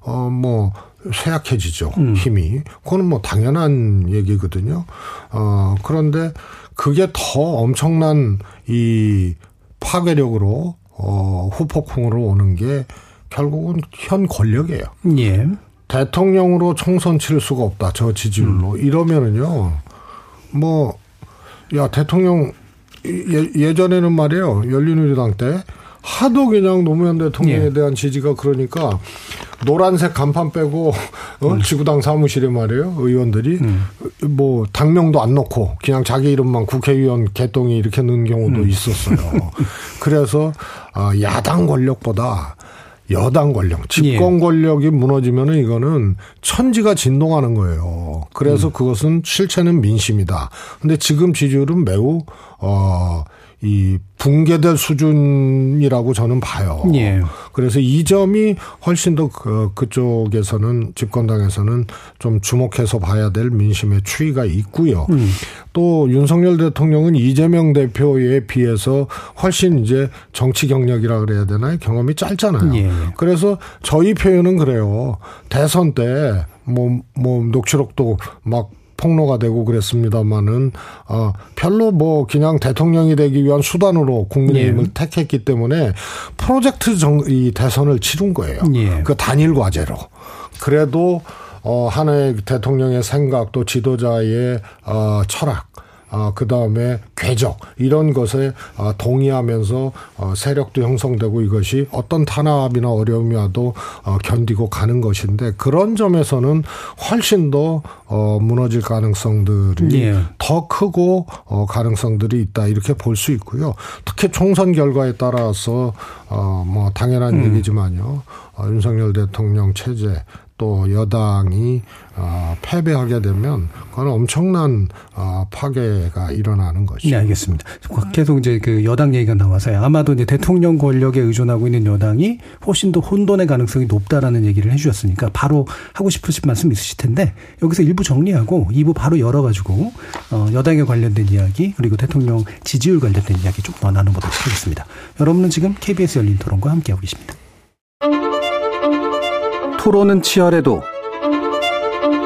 어, 뭐, 쇠약해지죠. 음. 힘이. 그거는 뭐 당연한 얘기거든요. 어, 그런데 그게 더 엄청난 이 파괴력으로, 어, 후폭풍으로 오는 게 결국은 현 권력이에요. 예. 대통령으로 총선 칠 수가 없다. 저 지지율로. 음. 이러면은요, 뭐, 야, 대통령 예, 전에는 말이에요. 열린우리당 때 하도 그냥 노무현 대통령에 예. 대한 지지가 그러니까 노란색 간판 빼고 어? 음. 지구당 사무실에 말이에요 의원들이 음. 뭐 당명도 안 넣고 그냥 자기 이름만 국회의원 개똥이 이렇게 넣은 경우도 음. 있었어요. 그래서 아, 야당 권력보다 여당 권력, 집권 예. 권력이 무너지면은 이거는 천지가 진동하는 거예요. 그래서 음. 그것은 실체는 민심이다. 근데 지금 지지율은 매우 어 이 붕괴될 수준이라고 저는 봐요. 예. 그래서 이 점이 훨씬 더 그, 그쪽에서는 집권당에서는 좀 주목해서 봐야 될 민심의 추이가 있고요. 음. 또 윤석열 대통령은 이재명 대표에 비해서 훨씬 이제 정치 경력이라 그래야 되나요? 경험이 짧잖아요. 예. 그래서 저희 표현은 그래요. 대선 때 뭐, 뭐, 녹취록도 막 통로가 되고 그랬습니다만은 어 별로 뭐 그냥 대통령이 되기 위한 수단으로 국민의힘을 예. 택했기 때문에 프로젝트 정, 이 대선을 치른 거예요. 예. 그 단일 과제로. 그래도 어 하나의 대통령의 생각 또 지도자의 어 철학 아, 그 다음에 궤적 이런 것에 아, 동의하면서 어, 세력도 형성되고 이것이 어떤 탄압이나 어려움이 와도 어, 견디고 가는 것인데 그런 점에서는 훨씬 더 어, 무너질 가능성들이 예. 더 크고 어, 가능성들이 있다 이렇게 볼 수 있고요. 특히 총선 결과에 따라서 어, 뭐 당연한 음. 얘기지만요. 어, 윤석열 대통령 체제 또 여당이 어, 패배하게 되면 그건 엄청난 어, 파괴가 일어나는 것이죠. 네, 알겠습니다. 계속 이제 그 여당 얘기가 나와서요. 아마도 이제 대통령 권력에 의존하고 있는 여당이 훨씬 더 혼돈의 가능성이 높다라는 얘기를 해주셨으니까 바로 하고 싶으신 말씀 있으실 텐데 여기서 일부 정리하고 2부 바로 열어가지고 어, 여당에 관련된 이야기 그리고 대통령 지지율 관련된 이야기 좀 더 나눠보도록 하겠습니다. 여러분은 지금 KBS 열린 토론과 함께하고 계십니다. 토론은 치열해도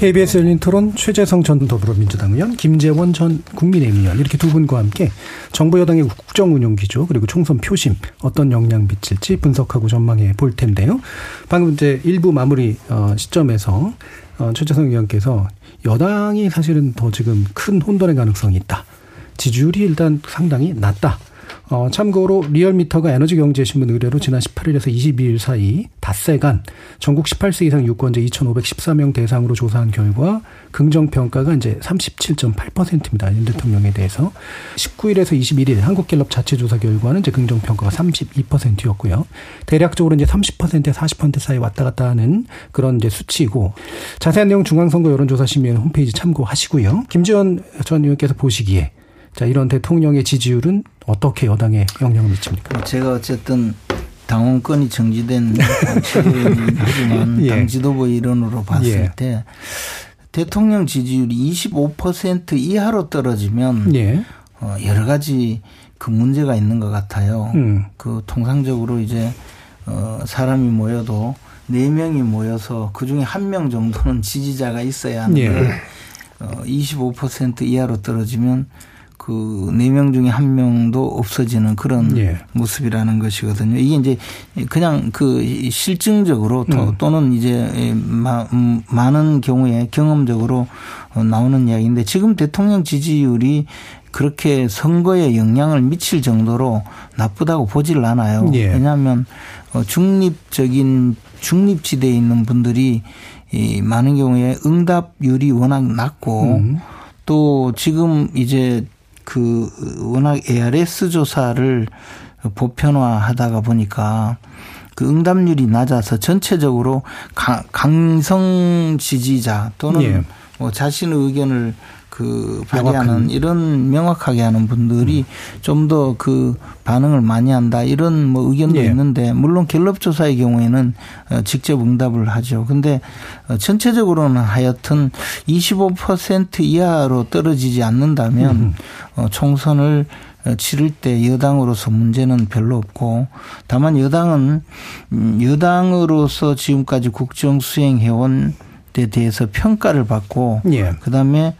KBS 열린 토론 최재성 전 더불어민주당 의원, 김재원 전 국민의힘 의원 이렇게 두 분과 함께 정부 여당의 국정 운영 기조 그리고 총선 표심 어떤 영향 미칠지 분석하고 전망해 볼 텐데요. 방금 이제 일부 마무리 어, 시점에서 어, 최재성 의원께서 여당이 사실은 더 지금 큰 혼돈의 가능성이 있다. 지지율이 일단 상당히 낮다. 어, 참고로 리얼미터가 에너지경제신문 의뢰로 지난 18일에서 22일 사이 닷새간 전국 18세 이상 유권자 2,514명 대상으로 조사한 결과 긍정평가가 이제 37.8%입니다. 윤 대통령에 대해서. 19일에서 21일 한국갤럽 자체 조사 결과는 이제 긍정평가가 32%였고요. 대략적으로 이제 30%에 40% 사이 왔다 갔다 하는 그런 이제 수치고 자세한 내용 중앙선거 여론조사심의회 홈페이지 참고하시고요. 김지원 전 의원께서 보시기에 자, 이런 대통령의 지지율은 어떻게 여당에 영향을 미칩니까? 제가 어쨌든 당원권이 정지된 정치인이지만 예. 당 지도부 일원으로 봤을 예. 때 대통령 지지율이 25% 이하로 떨어지면 예. 어, 여러 가지 그 문제가 있는 것 같아요. 음. 그 통상적으로 이제 어, 사람이 모여도 네 명이 모여서 그 중에 한 명 정도는 지지자가 있어야 하는데 예. 어, 25% 이하로 떨어지면 그 네 명 중에 한 명도 없어지는 그런 예. 모습이라는 것이거든요. 이게 이제 그냥 그 실증적으로 음. 또는 이제 음, 많은 경우에 경험적으로 나오는 이야기인데 지금 대통령 지지율이 그렇게 선거에 영향을 미칠 정도로 나쁘다고 보지를 않아요. 예. 왜냐하면 어, 중립적인 중립지대에 있는 분들이 이 많은 경우에 응답률이 워낙 낮고 음. 또 지금 이제 그 워낙 ARS 조사를 보편화하다가 보니까 그 응답률이 낮아서 전체적으로 강 성 지지자 또는 예. 뭐 자신의 의견을 그 발휘하는. 이런 명확하게 하는 분들이 음. 좀더 그 반응을 많이 한다 이런 뭐 의견도 예. 있는데 물론 갤럽 조사의 경우에는 어, 직접 응답을 하죠. 근데 어, 전체적으로는 하여튼 25% 이하로 떨어지지 않는다면 음. 어, 총선을 치를 때 여당으로서 문제는 별로 없고 다만 여당은 음, 여당으로서 지금까지 국정 수행해온 에 대해서 평가를 받고 예. 그다음에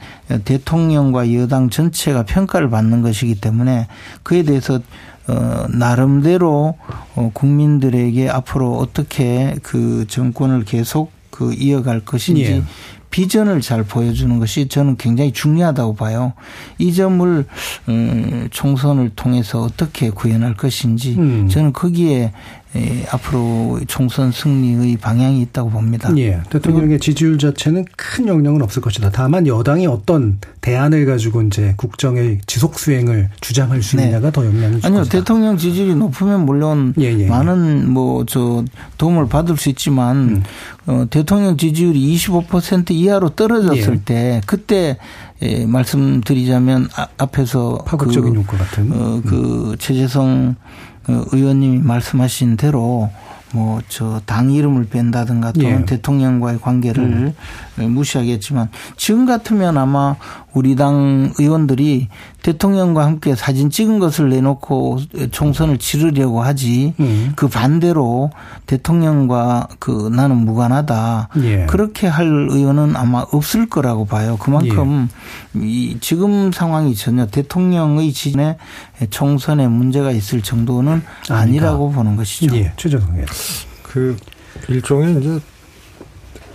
대통령과 여당 전체가 평가를 받는 것이기 때문에 그에 대해서 어 나름대로 어 국민들에게 앞으로 어떻게 그 정권을 계속 그 이어갈 것인지 예. 비전을 잘 보여주는 것이 저는 굉장히 중요하다고 봐요. 이 점을 음, 총선을 통해서 어떻게 구현할 것인지 음. 저는 거기에 예, 앞으로 총선 승리의 방향이 있다고 봅니다. 예. 대통령의 지지율 자체는 큰 영향은 없을 것이다. 다만 여당이 어떤 대안을 가지고 이제 국정의 지속 수행을 주장할 수 네. 있느냐가 네. 더 영향이 아니요. 것이다. 대통령 지지율이 높으면 물론 예, 예, 예. 많은 뭐 저 도움을 받을 수 있지만 음. 어, 대통령 지지율이 25% 이하로 떨어졌을 예. 때 그때 예, 말씀드리자면 아, 앞에서 파급적인 그, 효과 같은 어, 그 음. 최재성 어, 의원님이 말씀하신 대로 뭐 저 당 이름을 뺀다든가 또는 예. 대통령과의 관계를 음. 무시하겠지만 지금 같으면 아마 우리 당 의원들이 대통령과 함께 사진 찍은 것을 내놓고 총선을 치르려고 하지 음. 그 반대로 대통령과 그 나는 무관하다 예. 그렇게 할 의원은 아마 없을 거라고 봐요. 그만큼 예. 이 지금 상황이 전혀 대통령의 지진에 총선에 문제가 있을 정도는 아니라고 아니다. 보는 것이죠. 예. 최재성 그 일종의 이제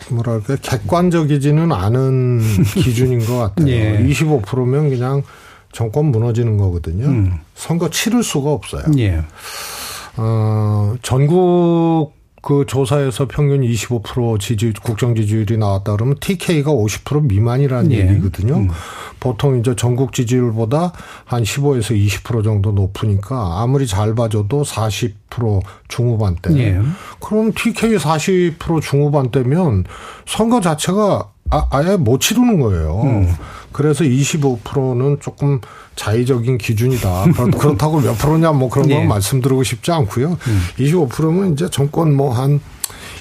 뭐랄까 객관적이지는 않은 기준인 것 같아요. 예. 25%면 그냥 정권 무너지는 거거든요. 음. 선거 치를 수가 없어요. 예. 어, 전국 그 조사에서 평균 25% 지지 국정 지지율이 나왔다 그러면 TK가 50% 미만이라는 예. 얘기거든요. 음. 보통 이제 전국 지지율보다 한 15에서 20% 정도 높으니까 아무리 잘 봐줘도 40% 중후반대. 예. 그럼 TK 40% 중후반대면 선거 자체가 아, 아예 못 치르는 거예요. 음. 그래서 25%는 조금 자의적인 기준이다. 그렇다고 몇 프로냐 뭐 그런 건 네. 말씀드리고 싶지 않고요. 음. 25%면 이제 정권 뭐한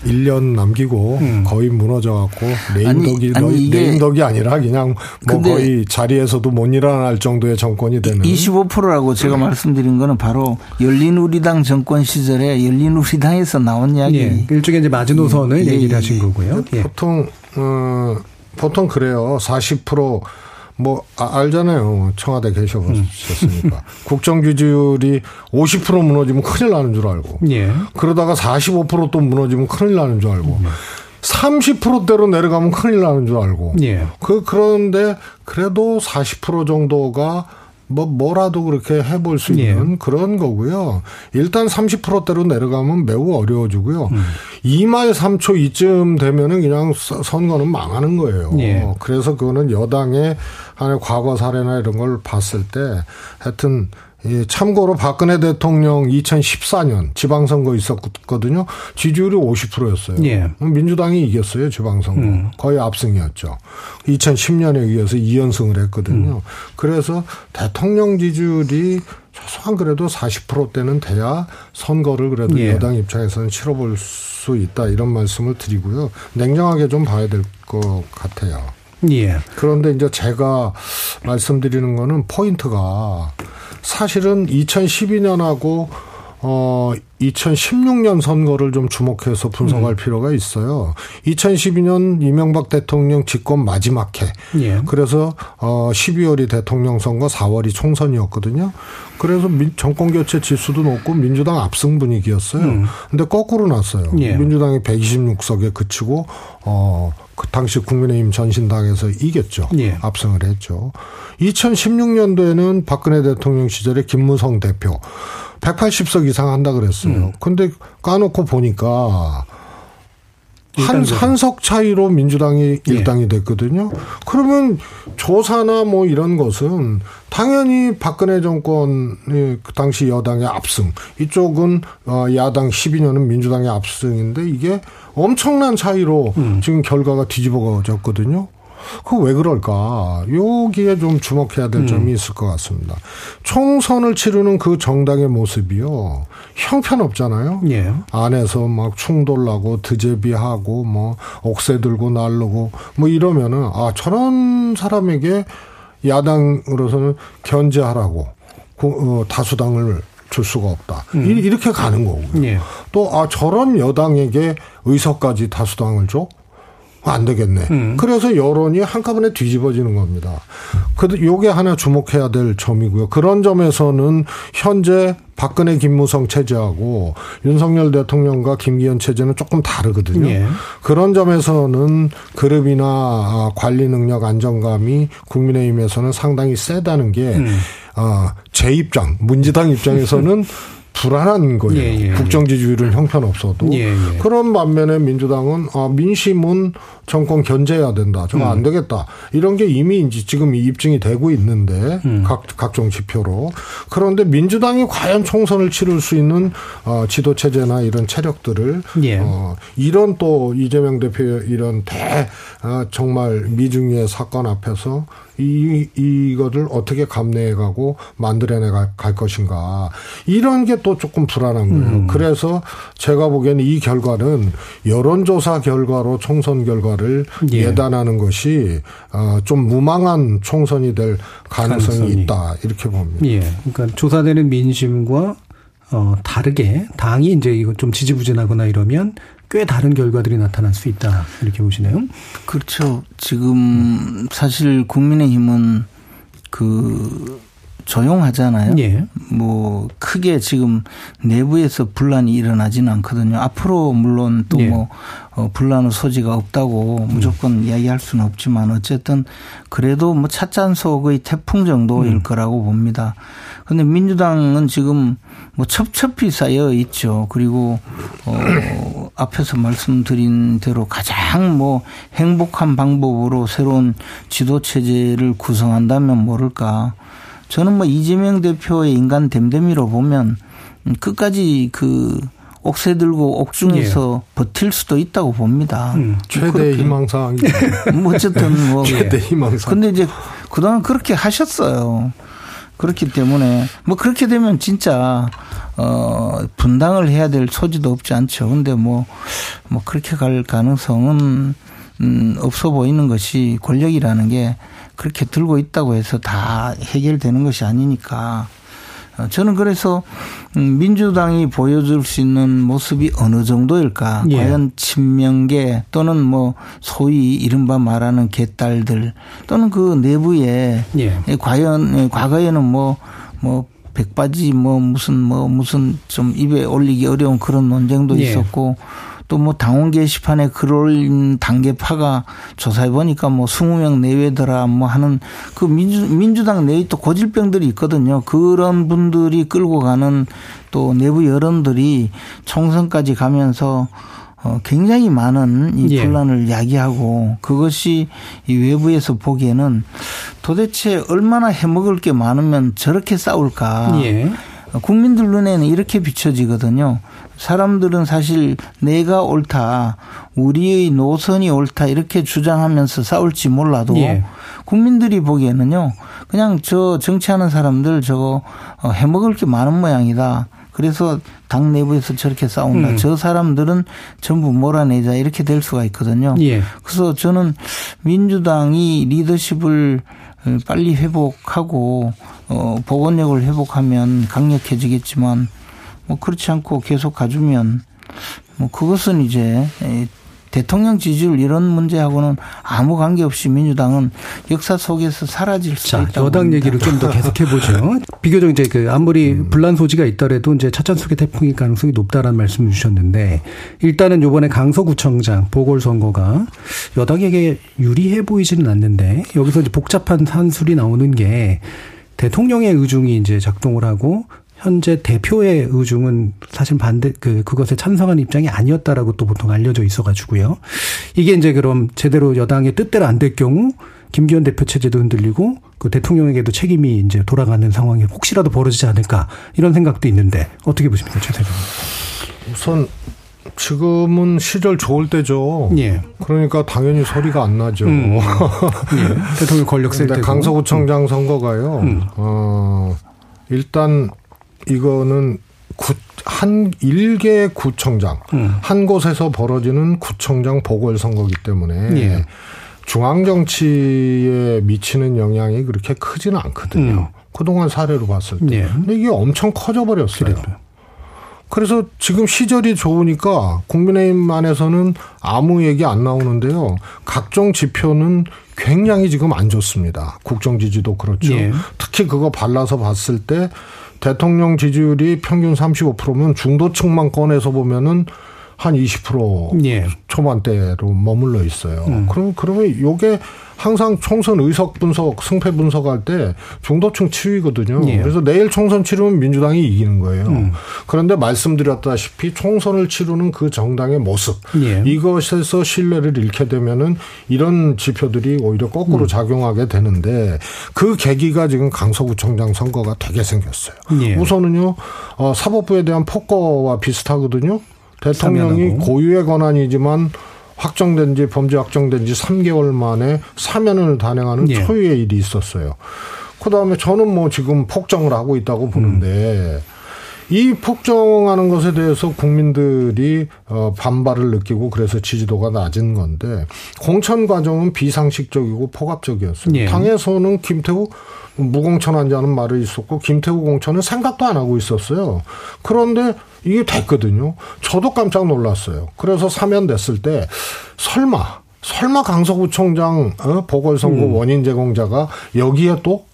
1년 남기고 음. 거의 무너져갖고 네임덕이 아니, 네임덕이 아니라 그냥 뭐 거의 자리에서도 못 일어날 정도의 정권이 되는 25%라고 제가 음. 말씀드린 거는 바로 열린우리당 정권 시절에 열린우리당에서 나온 이야기 예. 일종의 이제 마지노선을 예. 얘기를 하신 거고요. 예. 보통 어 보통 그래요. 40% 뭐 아, 알잖아요. 청와대 계셔보셨으니까. 음. 국정 지지율이 50% 무너지면 큰일 나는 줄 알고. 예. 그러다가 45%또 무너지면 큰일 나는 줄 알고. 음. 30%대로 내려가면 큰일 나는 줄 알고. 예. 그 그런데 그래도 40% 정도가 뭐 뭐라도 그렇게 해볼 수 있는 예. 그런 거고요. 일단 30%대로 내려가면 매우 어려워지고요. 음. 2말 3초 이쯤 되면은 그냥 선거는 망하는 거예요. 예. 그래서 그거는 여당의 한해 과거 사례나 이런 걸 봤을 때 하여튼 예, 참고로 박근혜 대통령 2014년 지방선거 있었거든요. 지지율이 50%였어요. 예. 민주당이 이겼어요, 지방선거. 음. 거의 압승이었죠. 2010년에 이어서 2연승을 했거든요. 음. 그래서 대통령 지지율이 최소한 그래도 40%대는 돼야 선거를 그래도 예. 여당 입장에서는 치러볼 수 있다 이런 말씀을 드리고요. 냉정하게 좀 봐야 될 것 같아요. 예. 그런데 이제 제가 말씀드리는 거는 포인트가 사실은 2012년하고 어 2016년 선거를 좀 주목해서 분석할 음. 필요가 있어요. 2012년 이명박 대통령 집권 마지막 해. 예. 그래서 어 12월이 대통령 선거, 4월이 총선이었거든요. 그래서 정권 교체 지수도 높고 민주당 압승 분위기였어요. 음. 근데 거꾸로 났어요. 예. 민주당이 126석에 그치고 어 그 당시 국민의힘 전신당에서 이겼죠. 예. 압승을 했죠. 2016년도에는 박근혜 대통령 시절에 김무성 대표 180석 이상 한다 그랬어요. 음. 근데 까놓고 보니까 한, 한석 차이로 민주당이 예. 일당이 됐거든요. 그러면 조사나 뭐 이런 것은 당연히 박근혜 정권이 그 당시 여당의 압승, 이쪽은 어, 야당 12년은 민주당의 압승인데 이게 엄청난 차이로 음. 지금 결과가 뒤집어졌거든요. 그 왜 그럴까? 여기에 좀 주목해야 될 음. 점이 있을 것 같습니다. 총선을 치르는 그 정당의 모습이요. 형편없잖아요. 예. 안에서 막 충돌나고 드제비하고 뭐 옥새 들고 날르고 뭐 이러면은 아 저런 사람에게 야당으로서는 견제하라고 어, 다수당을 줄 수가 없다. 음. 이렇게 가는 거고요. 예. 또, 아, 저런 여당에게 의석까지 다수당을 줘? 안 되겠네. 음. 그래서 여론이 한꺼번에 뒤집어지는 겁니다. 그, 요게 하나 주목해야 될 점이고요. 그런 점에서는 현재 박근혜 김무성 체제하고 윤석열 대통령과 김기현 체제는 조금 다르거든요. 예. 그런 점에서는 그룹이나 관리 능력 안정감이 국민의힘에서는 상당히 세다는 게, 음. 어, 제 입장, 문지당 입장에서는 불안한 거예요. 예, 예, 국정 지지율은 형편없어도 예, 예, 그런 반면에 민주당은 아, 민심은 정권 견제해야 된다. 저거 음. 안 되겠다. 이런 게 이미 이제 지금 입증이 되고 있는데 음. 각 각종 지표로 그런데 민주당이 과연 총선을 치를 수 있는 어, 지도 체제나 이런 체력들을 예. 어, 이런 또 이재명 대표의 이런 대 어, 정말 미중의 사건 앞에서 이, 이거를 어떻게 감내해가고 만들어내 갈 것인가. 이런 게 또 조금 불안한 거예요. 음. 그래서 제가 보기에는 이 결과는 여론조사 결과로 총선 결과를 예. 단하는 것이 어, 좀 무망한 총선이 될 가능성이, 가능성이. 있다. 이렇게 봅니다. 예. 그러니까 조사되는 민심과 어, 다르게 당이 이제 이거 좀 지지부진하거나 이러면 꽤 다른 결과들이 나타날 수 있다 이렇게 보시네요. 그렇죠. 지금 사실 국민의힘은 그 조용하잖아요. 예. 뭐 크게 지금 내부에서 분란이 일어나지는 않거든요. 앞으로 물론 또뭐 예. 어, 분란의 소지가 없다고 무조건 음. 이야기할 수는 없지만 어쨌든 그래도 뭐 찻잔 속의 태풍 정도일 음. 거라고 봅니다. 근데 민주당은 지금 뭐 첩첩이 쌓여 있죠. 그리고 어 앞에서 말씀드린 대로 가장 뭐 행복한 방법으로 새로운 지도 체제를 구성한다면 모를까. 저는 뭐 이재명 대표의 인간 댐댐이로 보면 끝까지 그 옥새 들고 옥중에서 예. 버틸 수도 있다고 봅니다. 음, 최대 희망사항이. 뭐 어쨌든 뭐. 최대 희망사항. 근데 이제 그동안 그렇게 하셨어요. 그렇기 때문에 뭐 그렇게 되면 진짜 어 분당을 해야 될 소지도 없지 않죠. 근데 뭐뭐 뭐 그렇게 갈 가능성은 음 없어 보이는 것이 권력이라는 게 그렇게 들고 있다고 해서 다 해결되는 것이 아니니까 어, 저는 그래서 음, 민주당이 보여줄 수 있는 모습이 어느 정도일까? 예. 과연 친명계 또는 뭐 소위 이른바 말하는 개딸들 또는 그 내부에 예. 과연 예, 과거에는 뭐뭐 뭐 백바지 뭐 무슨 뭐 무슨 좀 입에 올리기 어려운 그런 논쟁도 예. 있었고 또 뭐 당원 게시판에 글 올린 당계파가 조사해 보니까 뭐 20명 내외더라 뭐 하는 그 민주, 민주당 내에 또 고질병들이 있거든요. 그런 분들이 끌고 가는 또 내부 여론들이 총선까지 가면서 어, 굉장히 많은 이 예. 분란을 예. 야기하고 그것이 이 외부에서 보기에는 도대체 얼마나 해먹을 게 많으면 저렇게 싸울까. 예. 국민들 눈에는 이렇게 비춰지거든요. 사람들은 사실 내가 옳다, 우리의 노선이 옳다 이렇게 주장하면서 싸울지 몰라도 예. 국민들이 보기에는요, 그냥 저 정치하는 사람들 저거 어, 해먹을 게 많은 모양이다. 그래서 당 내부에서 저렇게 싸운다. 음. 저 사람들은 전부 몰아내자 이렇게 될 수가 있거든요. 예. 그래서 저는 민주당이 리더십을 빨리 회복하고 어 복원력을 회복하면 강력해지겠지만 뭐 그렇지 않고 계속 가주면 뭐 그것은 이제 대통령 지지율 이런 문제하고는 아무 관계없이 민주당은 역사 속에서 사라질 수 있다. 여당 봅니다. 얘기를 좀 더 계속해 보죠. 비교적 이제 그 아무리 음. 분란 소지가 있더라도 이제 차찬 속의 태풍일 가능성이 높다라는 말씀을 주셨는데 일단은 요번에 강서구청장 보궐선거가 여당에게 유리해 보이지는 않는데 여기서 이제 복잡한 산술이 나오는 게 대통령의 의중이 이제 작동을 하고 현재 대표의 의중은 사실 반대 그 그것에 찬성한 입장이 아니었다라고 또 보통 알려져 있어가지고요. 이게 이제 그럼 제대로 여당의 뜻대로 안 될 경우 김기현 대표 체제도 흔들리고 그 대통령에게도 책임이 이제 돌아가는 상황이 혹시라도 벌어지지 않을까 이런 생각도 있는데 어떻게 보십니까, 최 대표님? 우선 지금은 시절 좋을 때죠. 예. 그러니까 당연히 소리가 안 나죠. 음. 예. 대통령 권력 셀 때고. 강서구청장 선거가요. 음. 어, 일단 이거는 구, 한 일개 구청장 음. 한 곳에서 벌어지는 구청장 보궐선거기 때문에 예. 중앙 정치에 미치는 영향이 그렇게 크지는 않거든요. 음. 그동안 사례로 봤을 때. 예. 근데 이게 엄청 커져 버렸어요. 그래서 지금 시절이 좋으니까 국민의힘 안에서는 아무 얘기 안 나오는데요. 각종 지표는 굉장히 지금 안 좋습니다. 국정 지지도 그렇죠. 예. 특히 그거 발라서 봤을 때 대통령 지지율이 평균 35%면 중도층만 꺼내서 보면은 한 20% 예. 초반대로 머물러 있어요. 음. 그럼 그러면 요게 항상 총선 의석 분석, 승패 분석할 때 중도층 치위거든요. 예. 그래서 내일 총선 치르면 민주당이 이기는 거예요. 음. 그런데 말씀드렸다시피 총선을 치르는 그 정당의 모습 예. 이것에서 신뢰를 잃게 되면은 이런 지표들이 오히려 거꾸로 음. 작용하게 되는데 그 계기가 지금 강서구청장 선거가 되게 생겼어요. 예. 우선은요 어, 사법부에 대한 폭거와 비슷하거든요. 대통령이 고유의 권한이지만 확정된 지 범죄 확정된 지 3개월 만에 사면을 단행하는 예. 초유의 일이 있었어요. 그다음에 저는 뭐 지금 폭정을 하고 있다고 보는데 음. 이 폭정하는 것에 대해서 국민들이 어 반발을 느끼고 그래서 지지도가 낮은 건데 공천 과정은 비상식적이고 포괄적이었어요. 예. 당에서는 김태우 무공천한자는 말이 있었고 김태우 공천은 생각도 안 하고 있었어요. 그런데 이게 됐거든요. 저도 깜짝 놀랐어요. 그래서 사면됐을 때 설마 설마 강서구청장 어? 보궐선거 음. 원인 제공자가 여기에 또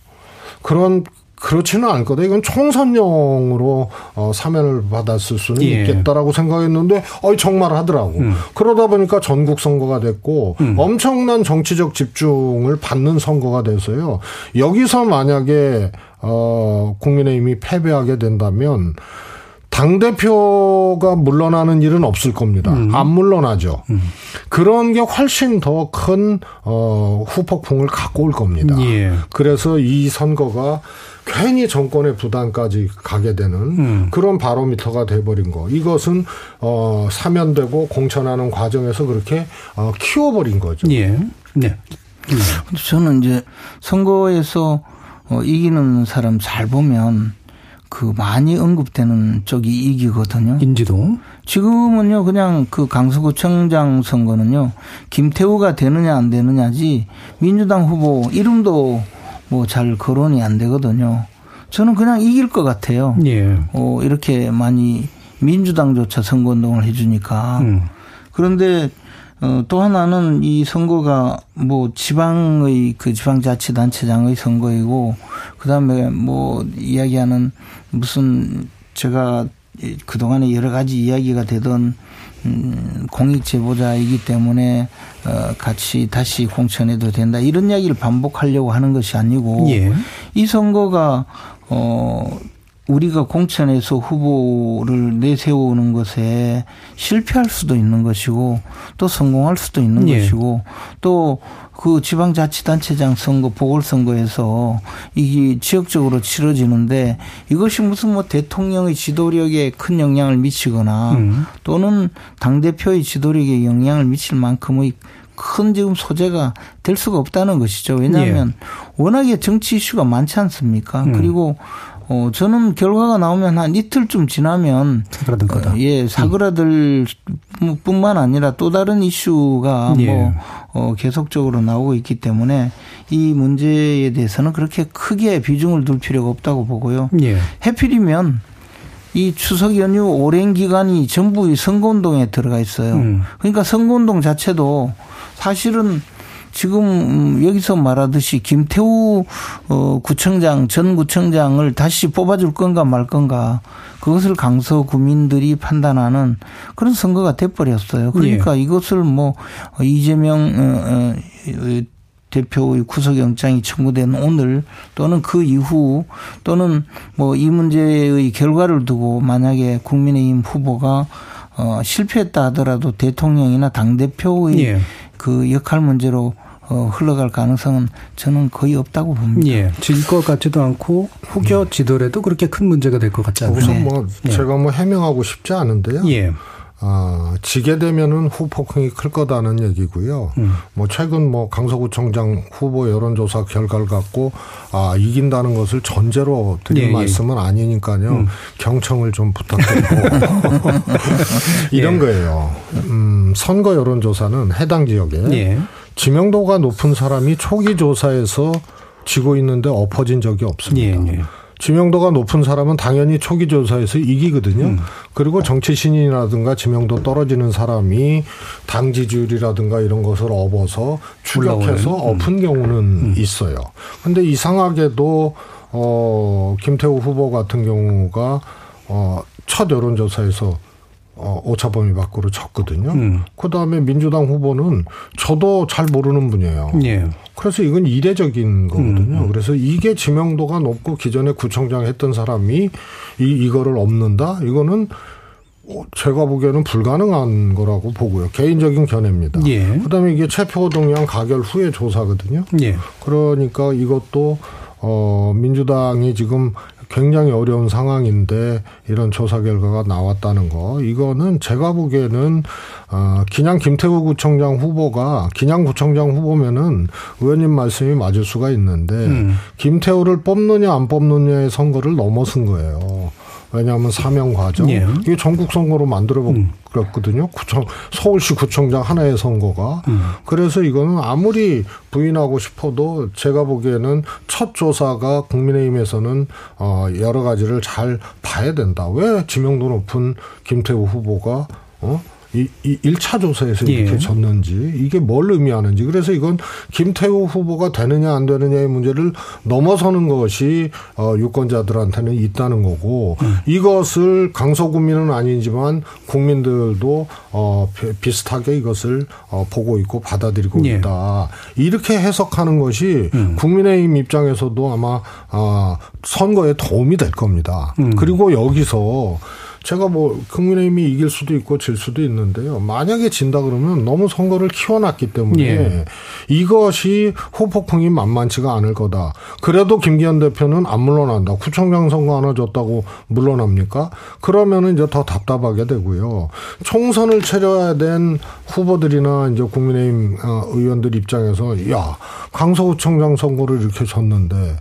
그런 그렇지는 않을 거다. 이건 총선용으로 어, 사면을 받았을 수는 예. 있겠다라고 생각했는데, 어이 정말 하더라고. 음. 그러다 보니까 전국 선거가 됐고 음. 엄청난 정치적 집중을 받는 선거가 돼서요. 여기서 만약에 어 국민의힘이 패배하게 된다면. 당 대표가 물러나는 일은 없을 겁니다. 음. 안 물러나죠. 음. 그런 게 훨씬 더 큰, 어, 후폭풍을 갖고 올 겁니다. 예. 그래서 이 선거가 괜히 정권의 부담까지 가게 되는 음. 그런 바로미터가 돼버린 거. 이것은, 어, 사면되고 공천하는 과정에서 그렇게, 어, 키워버린 거죠. 예. 네. 음. 저는 이제 선거에서 어, 이기는 사람 잘 보면 그 많이 언급되는 쪽이 이기거든요. 인지도. 지금은요, 그냥 그 강서구청장 선거는요, 김태우가 되느냐 안 되느냐지 민주당 후보 이름도 뭐 잘 거론이 안 되거든요. 저는 그냥 이길 것 같아요. 예. 어, 이렇게 많이 민주당조차 선거운동을 해주니까. 음. 그런데 어, 또 하나는 이 선거가 뭐 지방의 그 지방자치단체장의 선거이고 그다음에 뭐 이야기하는 무슨 제가 그동안에 여러 가지 이야기가 되던 음, 공익 제보자이기 때문에 어, 같이 다시 공천해도 된다 이런 이야기를 반복하려고 하는 것이 아니고 예. 이 선거가 어 우리가 공천에서 후보를 내세우는 것에 실패할 수도 있는 것이고 또 성공할 수도 있는 예. 것이고 또 그 지방자치단체장 선거 보궐선거에서 이게 지역적으로 치러지는데 이것이 무슨 뭐 대통령의 지도력에 큰 영향을 미치거나 음. 또는 당대표의 지도력에 영향을 미칠 만큼의 큰 지금 소재가 될 수가 없다는 것이죠. 왜냐하면 예. 워낙에 정치 이슈가 많지 않습니까? 음. 그리고 어, 저는 결과가 나오면 한 이틀쯤 지나면 사그라들 거다. 어, 예, 사그라들 뿐만 아니라 또 다른 이슈가 예. 뭐 어, 계속적으로 나오고 있기 때문에 이 문제에 대해서는 그렇게 크게 비중을 둘 필요가 없다고 보고요. 예. 해필이면 이 추석 연휴 오랜 기간이 전부 선거운동에 들어가 있어요. 음. 그러니까 선거운동 자체도 사실은 지금 음, 여기서 말하듯이 김태우 어 구청장 전 구청장을 다시 뽑아줄 건가 말 건가 그것을 강서 구민들이 판단하는 그런 선거가 돼버렸어요. 그러니까 예. 이것을 뭐 이재명 어, 어, 대표의 구속영장이 청구된 오늘 또는 그 이후 또는 뭐 이 문제의 결과를 두고 만약에 국민의힘 후보가 어 실패했다 하더라도 대통령이나 당 대표의 예. 그 역할 문제로 어, 흘러갈 가능성은 저는 거의 없다고 봅니다. 예. 질 것 같지도 않고 후겨지더라도 그렇게 큰 문제가 될 것 같지 않아요. 우선 뭐 네. 제가 뭐 해명하고 싶지 않은데요. 예. 아, 지게 되면은 후폭풍이 클 거다는 얘기고요. 음. 뭐 최근 뭐 강서구청장 후보 여론조사 결과를 갖고 아 이긴다는 것을 전제로 드린 예, 예. 말씀은 예. 아니니까요. 음. 경청을 좀 부탁드리고 이런 예. 거예요. 음, 선거 여론조사는 해당 지역에 예. 지명도가 높은 사람이 초기 조사에서 지고 있는데 엎어진 적이 없습니다. 지명도가 높은 사람은 당연히 초기 조사에서 이기거든요. 음. 그리고 정치 신인이라든가 지명도 떨어지는 사람이 당 지지율이라든가 이런 것을 업어서 추격해서 음. 엎은 경우는 음. 있어요. 근데 이상하게도 어 김태우 후보 같은 경우가 어첫 여론조사에서 어, 오차 범위 밖으로 졌거든요. 음. 그 다음에 민주당 후보는 저도 잘 모르는 분이에요. 예. 그래서 이건 이례적인 거거든요. 음. 그래서 이게 지명도가 높고 기존에 구청장 했던 사람이 이, 이거를 없는다? 이거는 제가 보기에는 불가능한 거라고 보고요. 개인적인 견해입니다. 예. 그다음에 이게 체포 동의안 가결 후의 조사거든요. 예. 그러니까 이것도 어 민주당이 지금 굉장히 어려운 상황인데 이런 조사 결과가 나왔다는 거 이거는 제가 보기에는 어 그냥 김태우 구청장 후보가 그냥 구청장 후보면은 의원님 말씀이 맞을 수가 있는데 음. 김태우를 뽑느냐 안 뽑느냐의 선거를 넘어선 거예요. 왜냐하면 사명 과정 예. 이게 전국 선거로 만들어 버렸거든요. 음. 구청 서울시 구청장 하나의 선거가 음. 그래서 이거는 아무리 부인하고 싶어도 제가 보기에는 첫 조사가 국민의힘에서는 어 여러 가지를 잘 봐야 된다. 왜 지명도 높은 김태우 후보가 어 이, 이 1차 조사에서 이렇게 예. 졌는지 이게 뭘 의미하는지 그래서 이건 김태우 후보가 되느냐 안 되느냐의 문제를 넘어서는 것이 어 유권자들한테는 있다는 거고 음. 이것을 강서구민은 아니지만 국민들도 어 비슷하게 이것을 어 보고 있고 받아들이고 예. 있다. 이렇게 해석하는 것이 음. 국민의힘 입장에서도 아마 아 선거에 도움이 될 겁니다. 음. 그리고 여기서 제가 뭐 국민의힘이 이길 수도 있고 질 수도 있는데요. 만약에 진다 그러면 너무 선거를 키워놨기 때문에 예. 이것이 후폭풍이 만만치가 않을 거다. 그래도 김기현 대표는 안 물러난다. 구청장 선거 하나 줬다고 물러납니까? 그러면은 이제 더 답답하게 되고요. 총선을 치러야 된 후보들이나 이제 국민의힘 어, 의원들 입장에서 야 강서구청장 선거를 이렇게 졌는데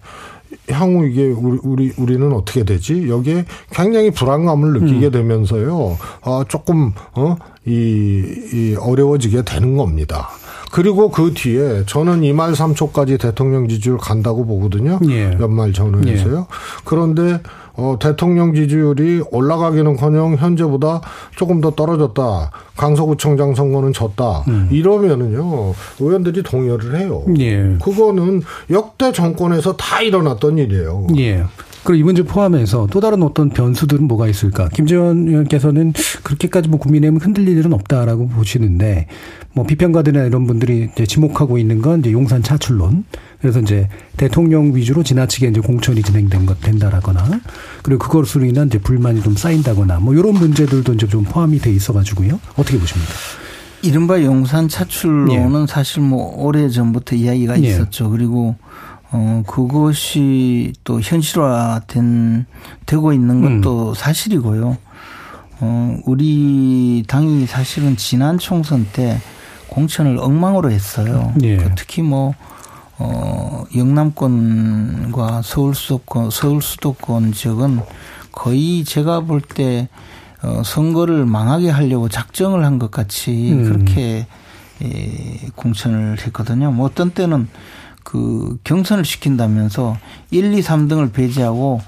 향후 이게 우리, 우리 우리는 어떻게 되지? 여기에 굉장히 불안감을 느끼게 음. 되면서요. 아 조금 어 이 이 어려워지게 되는 겁니다. 그리고 그 뒤에 저는 이말 삼초까지 대통령 지지율 간다고 보거든요. 예. 연말 전후에서요. 예. 그런데 어, 대통령 지지율이 올라가기는커녕 현재보다 조금 더 떨어졌다. 강서구청장 선거는 졌다. 음. 이러면은요 의원들이 동의를 해요. 예. 그거는 역대 정권에서 다 일어났던 일이에요. 예. 그리고 이 문제 포함해서 또 다른 어떤 변수들은 뭐가 있을까? 김재원 의원께서는 그렇게까지 뭐 국민의힘은 흔들릴 일은 없다라고 보시는데 뭐 비평가들이나 이런 분들이 이제 지목하고 있는 건 이제 용산 차출론. 그래서 이제 대통령 위주로 지나치게 이제 공천이 진행된 것 된다라거나 그리고 그것으로 인한 이제 불만이 좀 쌓인다거나 뭐 이런 문제들도 이제 좀 포함이 돼 있어 가지고요. 어떻게 보십니까? 이른바 용산 차출론은 예. 사실 뭐 오래 전부터 이야기가 예. 있었죠. 그리고 어 그것이 또 현실화된 되고 있는 것도 음. 사실이고요. 어 우리 당이 사실은 지난 총선 때 공천을 엉망으로 했어요. 예. 그 특히 뭐 어, 영남권과 서울 수도권, 서울 수도권 지역은 거의 제가 볼 때 어, 선거를 망하게 하려고 작정을 한 것 같이 음. 그렇게 예, 공천을 했거든요. 뭐 어떤 때는 그 경선을 시킨다면서 1, 2, 3등을 배제하고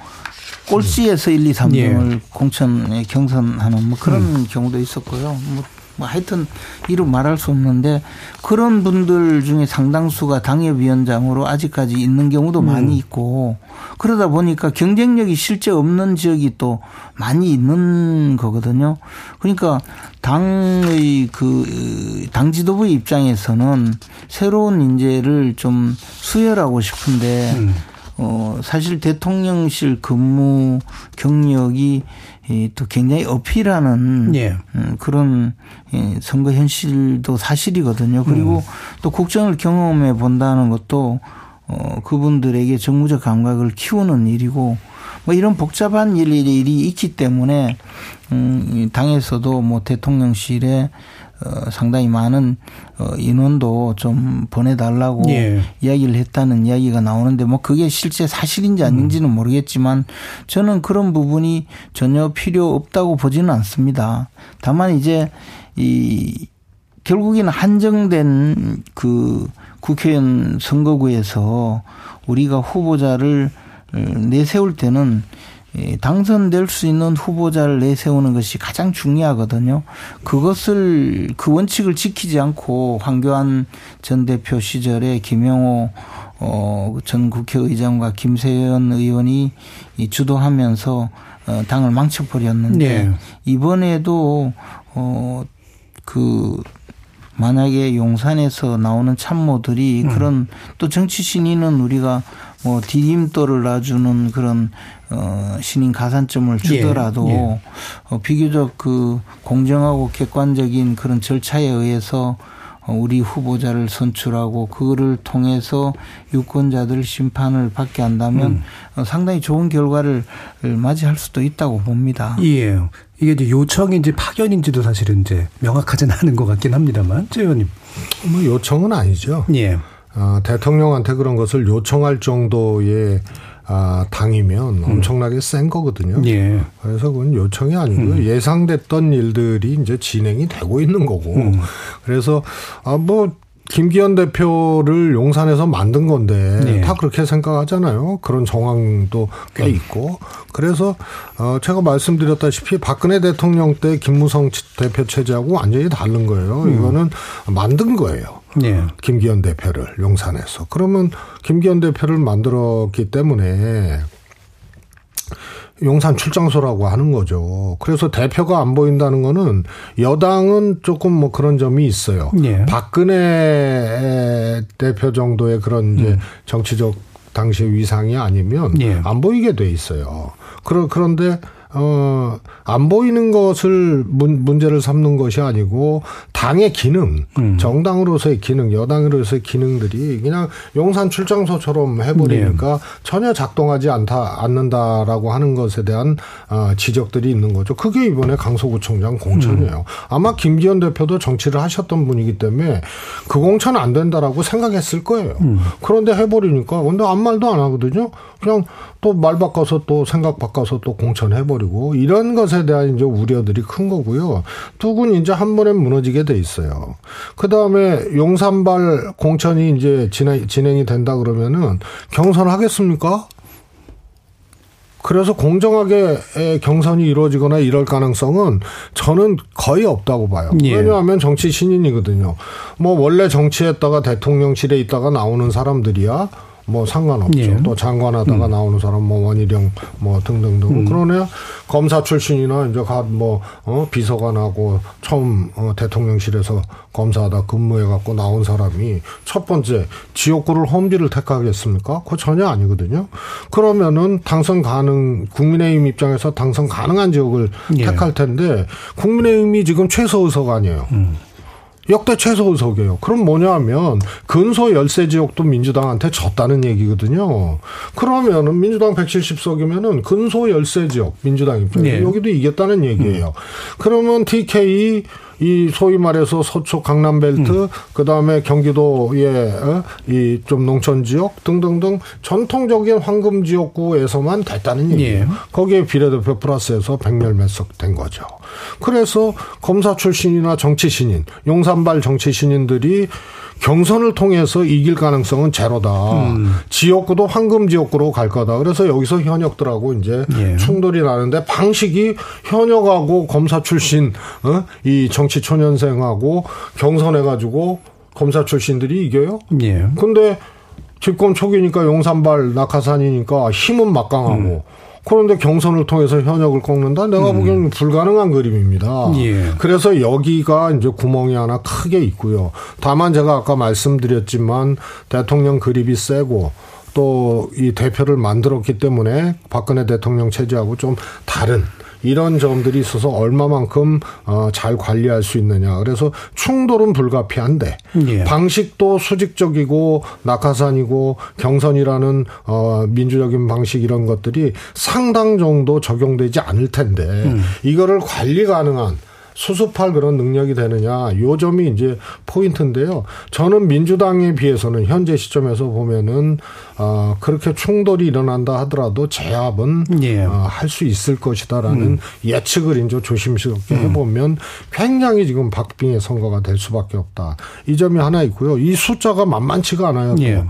꼴찌에서 1, 2, 3등을 예. 공천에 경선하는 뭐 그런 음. 경우도 있었고요. 뭐 뭐 하여튼 이름 말할 수 없는데 그런 분들 중에 상당수가 당협위원장으로 아직까지 있는 경우도 음. 많이 있고 그러다 보니까 경쟁력이 실제 없는 지역이 또 많이 있는 거거든요. 그러니까 당의 그 당 지도부 입장에서는 새로운 인재를 좀 수혈하고 싶은데 음. 어 사실 대통령실 근무 경력이 또 굉장히 어필하는 예. 음, 그런 선거 현실도 사실이거든요. 그리고 음. 또 국정을 경험해 본다는 것도 어 그분들에게 정무적 감각을 키우는 일이고 뭐 이런 복잡한 일이 있기 때문에 음 당에서도 뭐 대통령실에 어, 상당히 많은 어, 인원도 좀 보내달라고 예. 이야기를 했다는 이야기가 나오는데 뭐 그게 실제 사실인지 아닌지는 음. 모르겠지만 저는 그런 부분이 전혀 필요 없다고 보지는 않습니다. 다만 이제 이 결국에는 한정된 그 국회의원 선거구에서 우리가 후보자를 어, 내세울 때는 당선될 수 있는 후보자를 내세우는 것이 가장 중요하거든요. 그것을 그 원칙을 지키지 않고 황교안 전 대표 시절에 김영호 어, 전 국회의장과 김세연 의원이 주도하면서 어, 당을 망쳐버렸는데 네. 이번에도 어그 만약에 용산에서 나오는 참모들이 음. 그런 또 정치 신인은 우리가 뭐 디딤돌을 놔주는 그런 어 신인 가산점을 예. 주더라도 예. 예. 어, 비교적 그 공정하고 객관적인 그런 절차에 의해서 어, 우리 후보자를 선출하고 그거를 통해서 유권자들 심판을 받게 한다면 음. 어, 상당히 좋은 결과를 맞이할 수도 있다고 봅니다. 예. 이게 이제 요청인지 파견인지도 사실은 이제 명확하지는 않은 것 같긴 합니다만, 최 의원님. 뭐 요청은 아니죠. 예. 어, 대통령한테 그런 것을 요청할 정도의 아, 당이면 음. 엄청나게 센 거거든요. 예. 그래서 그건 요청이 아니고요. 음. 예상됐던 일들이 이제 진행이 되고 있는 거고. 음. 그래서 아, 뭐 김기현 대표를 용산에서 만든 건데 네. 다 그렇게 생각하잖아요. 그런 정황도 꽤 음. 있고 그래서 어 제가 말씀드렸다시피 박근혜 대통령 때 김무성 대표 체제하고 완전히 다른 거예요. 음. 이거는 만든 거예요. 네. 김기현 대표를 용산에서 그러면 김기현 대표를 만들었기 때문에 용산 출장소라고 하는 거죠. 그래서 대표가 안 보인다는 거는 여당은 조금 뭐 그런 점이 있어요. 예. 박근혜 대표 정도의 그런 이제 음. 정치적 당시의 위상이 아니면 예. 안 보이게 돼 있어요. 그러, 그런데 어, 안 보이는 것을 문, 문제를 삼는 것이 아니고 당의 기능, 음. 정당으로서의 기능, 여당으로서의 기능들이 그냥 용산 출장소처럼 해버리니까 네. 전혀 작동하지 않다, 않는다라고 하는 것에 대한 어, 지적들이 있는 거죠. 그게 이번에 강서구청장 공천이에요. 음. 아마 김기현 대표도 정치를 하셨던 분이기 때문에 그 공천 안 된다라고 생각했을 거예요. 음. 그런데 해버리니까 근데 아무 말도 안 하거든요. 그냥 또 말 바꿔서 또 생각 바꿔서 또 공천해버리 고 이런 것에 대한 이제 우려들이 큰 거고요. 뚝은 이제 한 번에 무너지게 돼 있어요. 그 다음에 용산발 공천이 이제 진행, 진행이 된다 그러면은 경선하겠습니까? 그래서 공정하게 경선이 이루어지거나 이럴 가능성은 저는 거의 없다고 봐요. 예. 왜냐하면 정치 신인이거든요. 뭐 원래 정치했다가 대통령실에 있다가 나오는 사람들이야 뭐 상관없죠. 예. 또 장관하다가 음. 나오는 사람 뭐 원희룡 뭐 등등등. 음. 그러네 검사 출신이나 이제 갓뭐 어, 비서관하고 처음 어, 대통령실에서 검사하다 근무해 갖고 나온 사람이 첫 번째 지역구를 험지를 택하겠습니까? 그거 전혀 아니거든요. 그러면은 당선 가능 국민의힘 입장에서 당선 가능한 지역을 예. 택할 텐데 국민의힘이 지금 최소 의석 아니에요. 음. 역대 최소 의석이에요. 그럼 뭐냐 하면 근소 열세 지역도 민주당한테 졌다는 얘기거든요. 그러면은 민주당 170석이면은 근소 열세 지역 민주당 입장에서 네. 여기도 이겼다는 얘기예요. 음. 그러면 TK 이 소위 말해서 서초 강남벨트 음. 그다음에 경기도의 어? 이좀 농촌 지역 등등등 전통적인 황금 지역구에서만 됐다는 얘기예요. 예. 거기에 비례대표 플러스해서 백멸 매석 된 거죠. 그래서 검사 출신이나 정치 신인, 용산발 정치 신인들이 경선을 통해서 이길 가능성은 제로다. 음. 지역구도 황금 지역구로 갈 거다. 그래서 여기서 현역들하고 이제 예. 충돌이 나는데 방식이 현역하고 검사 출신 어? 이 정치 초년생하고 경선해 가지고 검사 출신들이 이겨요. 예. 근데 집권 초기니까 용산발 낙하산이니까 힘은 막강하고 음. 그런데 경선을 통해서 현역을 꺾는다? 내가 음. 보기에는 불가능한 그림입니다. 예. 그래서 여기가 이제 구멍이 하나 크게 있고요. 다만 제가 아까 말씀드렸지만 대통령 그립이 세고 또 이 대표를 만들었기 때문에 박근혜 대통령 체제하고 좀 다른 이런 점들이 있어서 얼마만큼 어, 잘 관리할 수 있느냐. 그래서 충돌은 불가피한데 예. 방식도 수직적이고 낙하산이고 경선이라는 어, 민주적인 방식 이런 것들이 상당 정도 적용되지 않을 텐데 음. 이거를 관리 가능한 수습할 그런 능력이 되느냐 요 점이 이제 포인트인데요. 저는 민주당에 비해서는 현재 시점에서 보면은 어 그렇게 충돌이 일어난다 하더라도 제압은 예. 어, 할수 있을 것이다라는 음. 예측을 이제 조심스럽게 음. 해보면 굉장히 지금 박빙의 선거가 될 수밖에 없다. 이 점이 하나 있고요. 이 숫자가 만만치가 않아요. 예.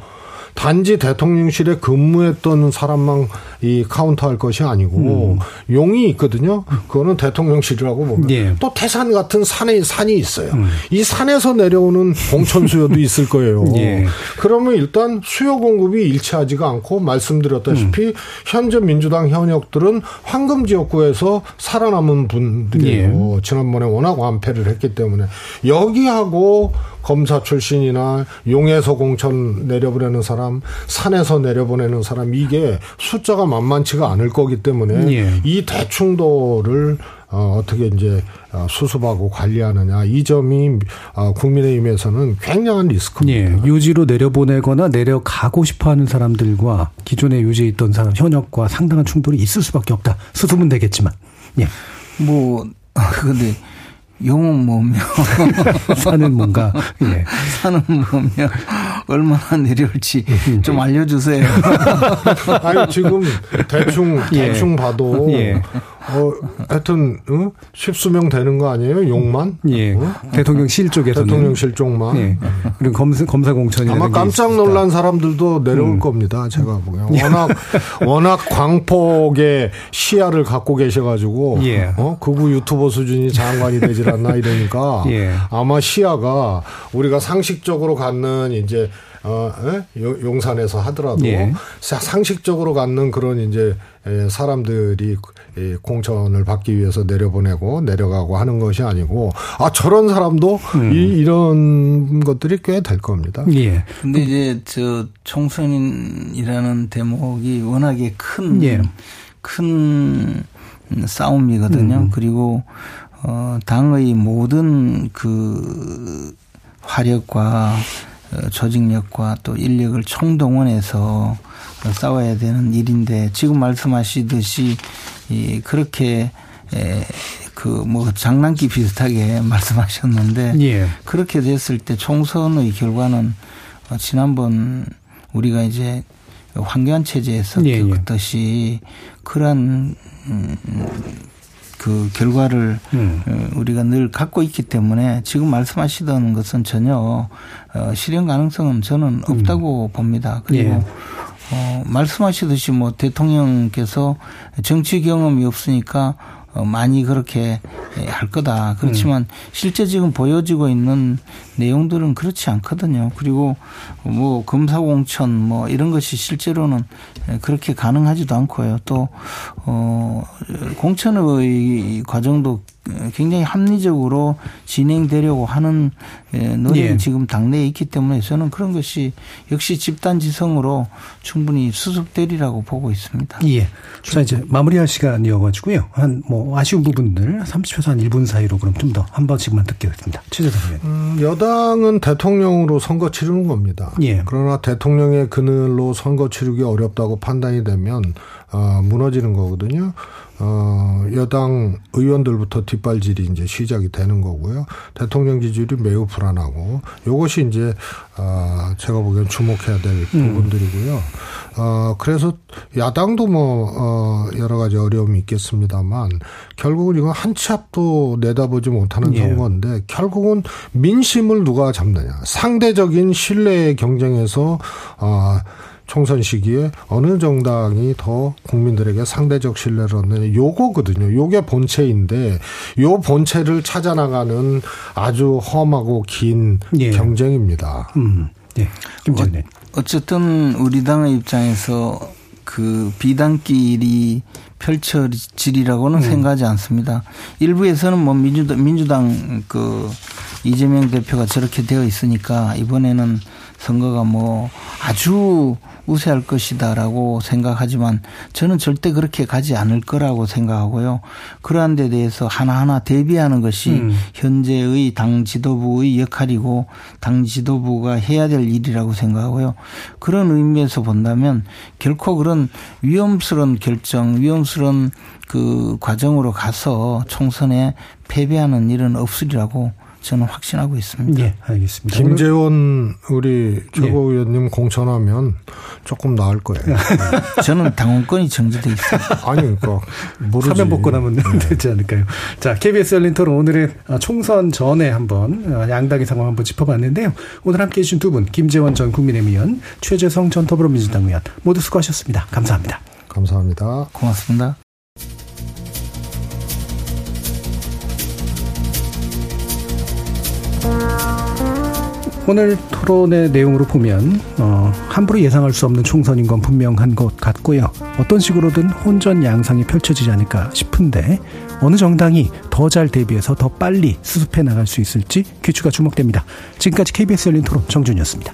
단지 대통령실에 근무했던 사람만 이 카운트할 것이 아니고 음. 용이 있거든요. 그거는 대통령실이라고 보면 예. 또 태산 같은 산에 산이 있어요. 음. 이 산에서 내려오는 공천 수요도 있을 거예요. 예. 그러면 일단 수요 공급이 일치하지가 않고 말씀드렸다시피 음. 현재 민주당 현역들은 황금 지역구에서 살아남은 분들이에요. 예. 지난번에 워낙 완패를 했기 때문에 여기하고 검사 출신이나 용에서 공천 내려보내는 사람, 산에서 내려보내는 사람 이게 숫자가 만만치가 않을 거기 때문에 예. 이 대충도를 어, 어떻게 이제 어, 수습하고 관리하느냐 이 점이 어, 국민의힘에서는 굉장한 리스크입니다. 예, 유지로 내려보내거나 내려가고 싶어하는 사람들과 기존에 유지에 있던 사람 현역과 상당한 충돌이 있을 수밖에 없다. 수습은 되겠지만. 예. 뭐 근데 용은 뭐며 산은 뭔가 예. 산은 뭐며 얼마나 내려올지 좀 알려주세요. 아니 지금 대충 예. 대충 봐도 예. 어, 하여튼 어? 십수명 되는 거 아니에요? 용만? 예. 어? 대통령실 쪽에서 대통령실 쪽만. 예. 그리고 검사 검사 공천이 아마 깜짝 놀란 사람들도 내려올 음. 겁니다. 제가 보기엔 워낙 워낙 광폭의 시야를 갖고 계셔가지고 예. 어 극우 유튜버 수준이 장관이 되질 않나 이러니까 예. 아마 시야가 우리가 상식적으로 갖는 이제 어, 에? 용산에서 하더라도 예. 상식적으로 갖는 그런 이제 사람들이 공천을 받기 위해서 내려보내고 내려가고 하는 것이 아니고 아 저런 사람도 음. 이, 이런 것들이 꽤 될 겁니다. 예. 근데 이제 저 총선이라는 대목이 워낙에 큰 예. 큰 싸움이거든요. 음. 그리고 어 당의 모든 그 화력과 어, 조직력과 또 인력을 총동원해서 싸워야 되는 일인데 지금 말씀하시듯이 이 그렇게 그뭐 장난기 비슷하게 말씀하셨는데 예. 그렇게 됐을 때 총선의 결과는 어, 지난번 우리가 이제 황교안 체제에서 예, 예. 겪었듯이 예. 그러한 음, 그 결과를 음. 어, 우리가 늘 갖고 있기 때문에 지금 말씀하시던 것은 전혀 어, 실현 가능성은 저는 없다고 음. 봅니다. 그리고 예. 어, 말씀하시듯이 뭐 대통령께서 정치 경험이 없으니까 어, 많이 그렇게 할 거다. 그렇지만 음. 실제 지금 보여지고 있는 내용들은 그렇지 않거든요. 그리고 뭐 검사공천 뭐 이런 것이 실제로는 그렇게 가능하지도 않고요. 또, 어, 공천의 과정도 굉장히 합리적으로 진행되려고 하는 노력이 예. 지금 당내에 있기 때문에 저는 그런 것이 역시 집단 지성으로 충분히 수습되리라고 보고 있습니다. 예. 자, 이제 마무리할 시간이어가지고요. 한 뭐 아쉬운 부분들 30초에서 한 1분 사이로 그럼 좀 더 한 번씩만 듣겠습니다. 최재선 의원. 음, 여당은 대통령으로 선거 치르는 겁니다. 예. 그러나 대통령의 그늘로 선거 치르기 어렵다고 판단이 되면 어, 무너지는 거거든요. 어, 여당 의원들부터 뒷발질이 이제 시작이 되는 거고요. 대통령 지지율이 매우 불안하고 요것이 이제 어, 제가 보기엔 주목해야 될 음. 부분들이고요. 어, 그래서 야당도 뭐, 어, 여러 가지 어려움이 있겠습니다만 결국은 이거 한치 앞도 내다보지 못하는 예. 선거인데 결국은 민심을 누가 잡느냐. 상대적인 신뢰의 경쟁에서, 어, 총선 시기에 어느 정당이 더 국민들에게 상대적 신뢰를 얻느냐 요거거든요. 요게 본체인데 요 본체를 찾아 나가는 아주 험하고 긴 예. 경쟁입니다. 음. 예. 어, 쨌든 우리 당의 입장에서 그 비단길이 펼쳐지리라고는 음. 생각하지 않습니다. 일부에서는 뭐 민주당, 민주당 그 이재명 대표가 저렇게 되어 있으니까 이번에는 선거가 뭐 아주 우세할 것이다라고 생각하지만 저는 절대 그렇게 가지 않을 거라고 생각하고요. 그러한 데 대해서 하나하나 대비하는 것이 음. 현재의 당 지도부의 역할이고 당 지도부가 해야 될 일이라고 생각하고요. 그런 의미에서 본다면 결코 그런 위험스러운 결정, 위험스러운 그 과정으로 가서 총선에 패배하는 일은 없으리라고 저는 확신하고 있습니다. 예, 알겠습니다. 김재원 우리 최고위원님 예. 공천하면 조금 나을 거예요. 저는 당원권이 정지돼 있어요. 아니, 그러니까 모르지. 사면 복권하면 네. 되지 않을까요? 자, KBS 열린 토론 오늘은 총선 전에 한번 양당의 상황 한번 짚어봤는데요. 오늘 함께 해 주신 두 분, 김재원 전 국민의힘 최재성 전 더불어민주당 의원 모두 수고하셨습니다. 감사합니다. 감사합니다. 고맙습니다. 오늘 토론의 내용으로 보면 어, 함부로 예상할 수 없는 총선인 건 분명한 것 같고요. 어떤 식으로든 혼전 양상이 펼쳐지지 않을까 싶은데 어느 정당이 더 잘 대비해서 더 빨리 수습해 나갈 수 있을지 귀추가 주목됩니다. 지금까지 KBS 열린 토론 정준이었습니다.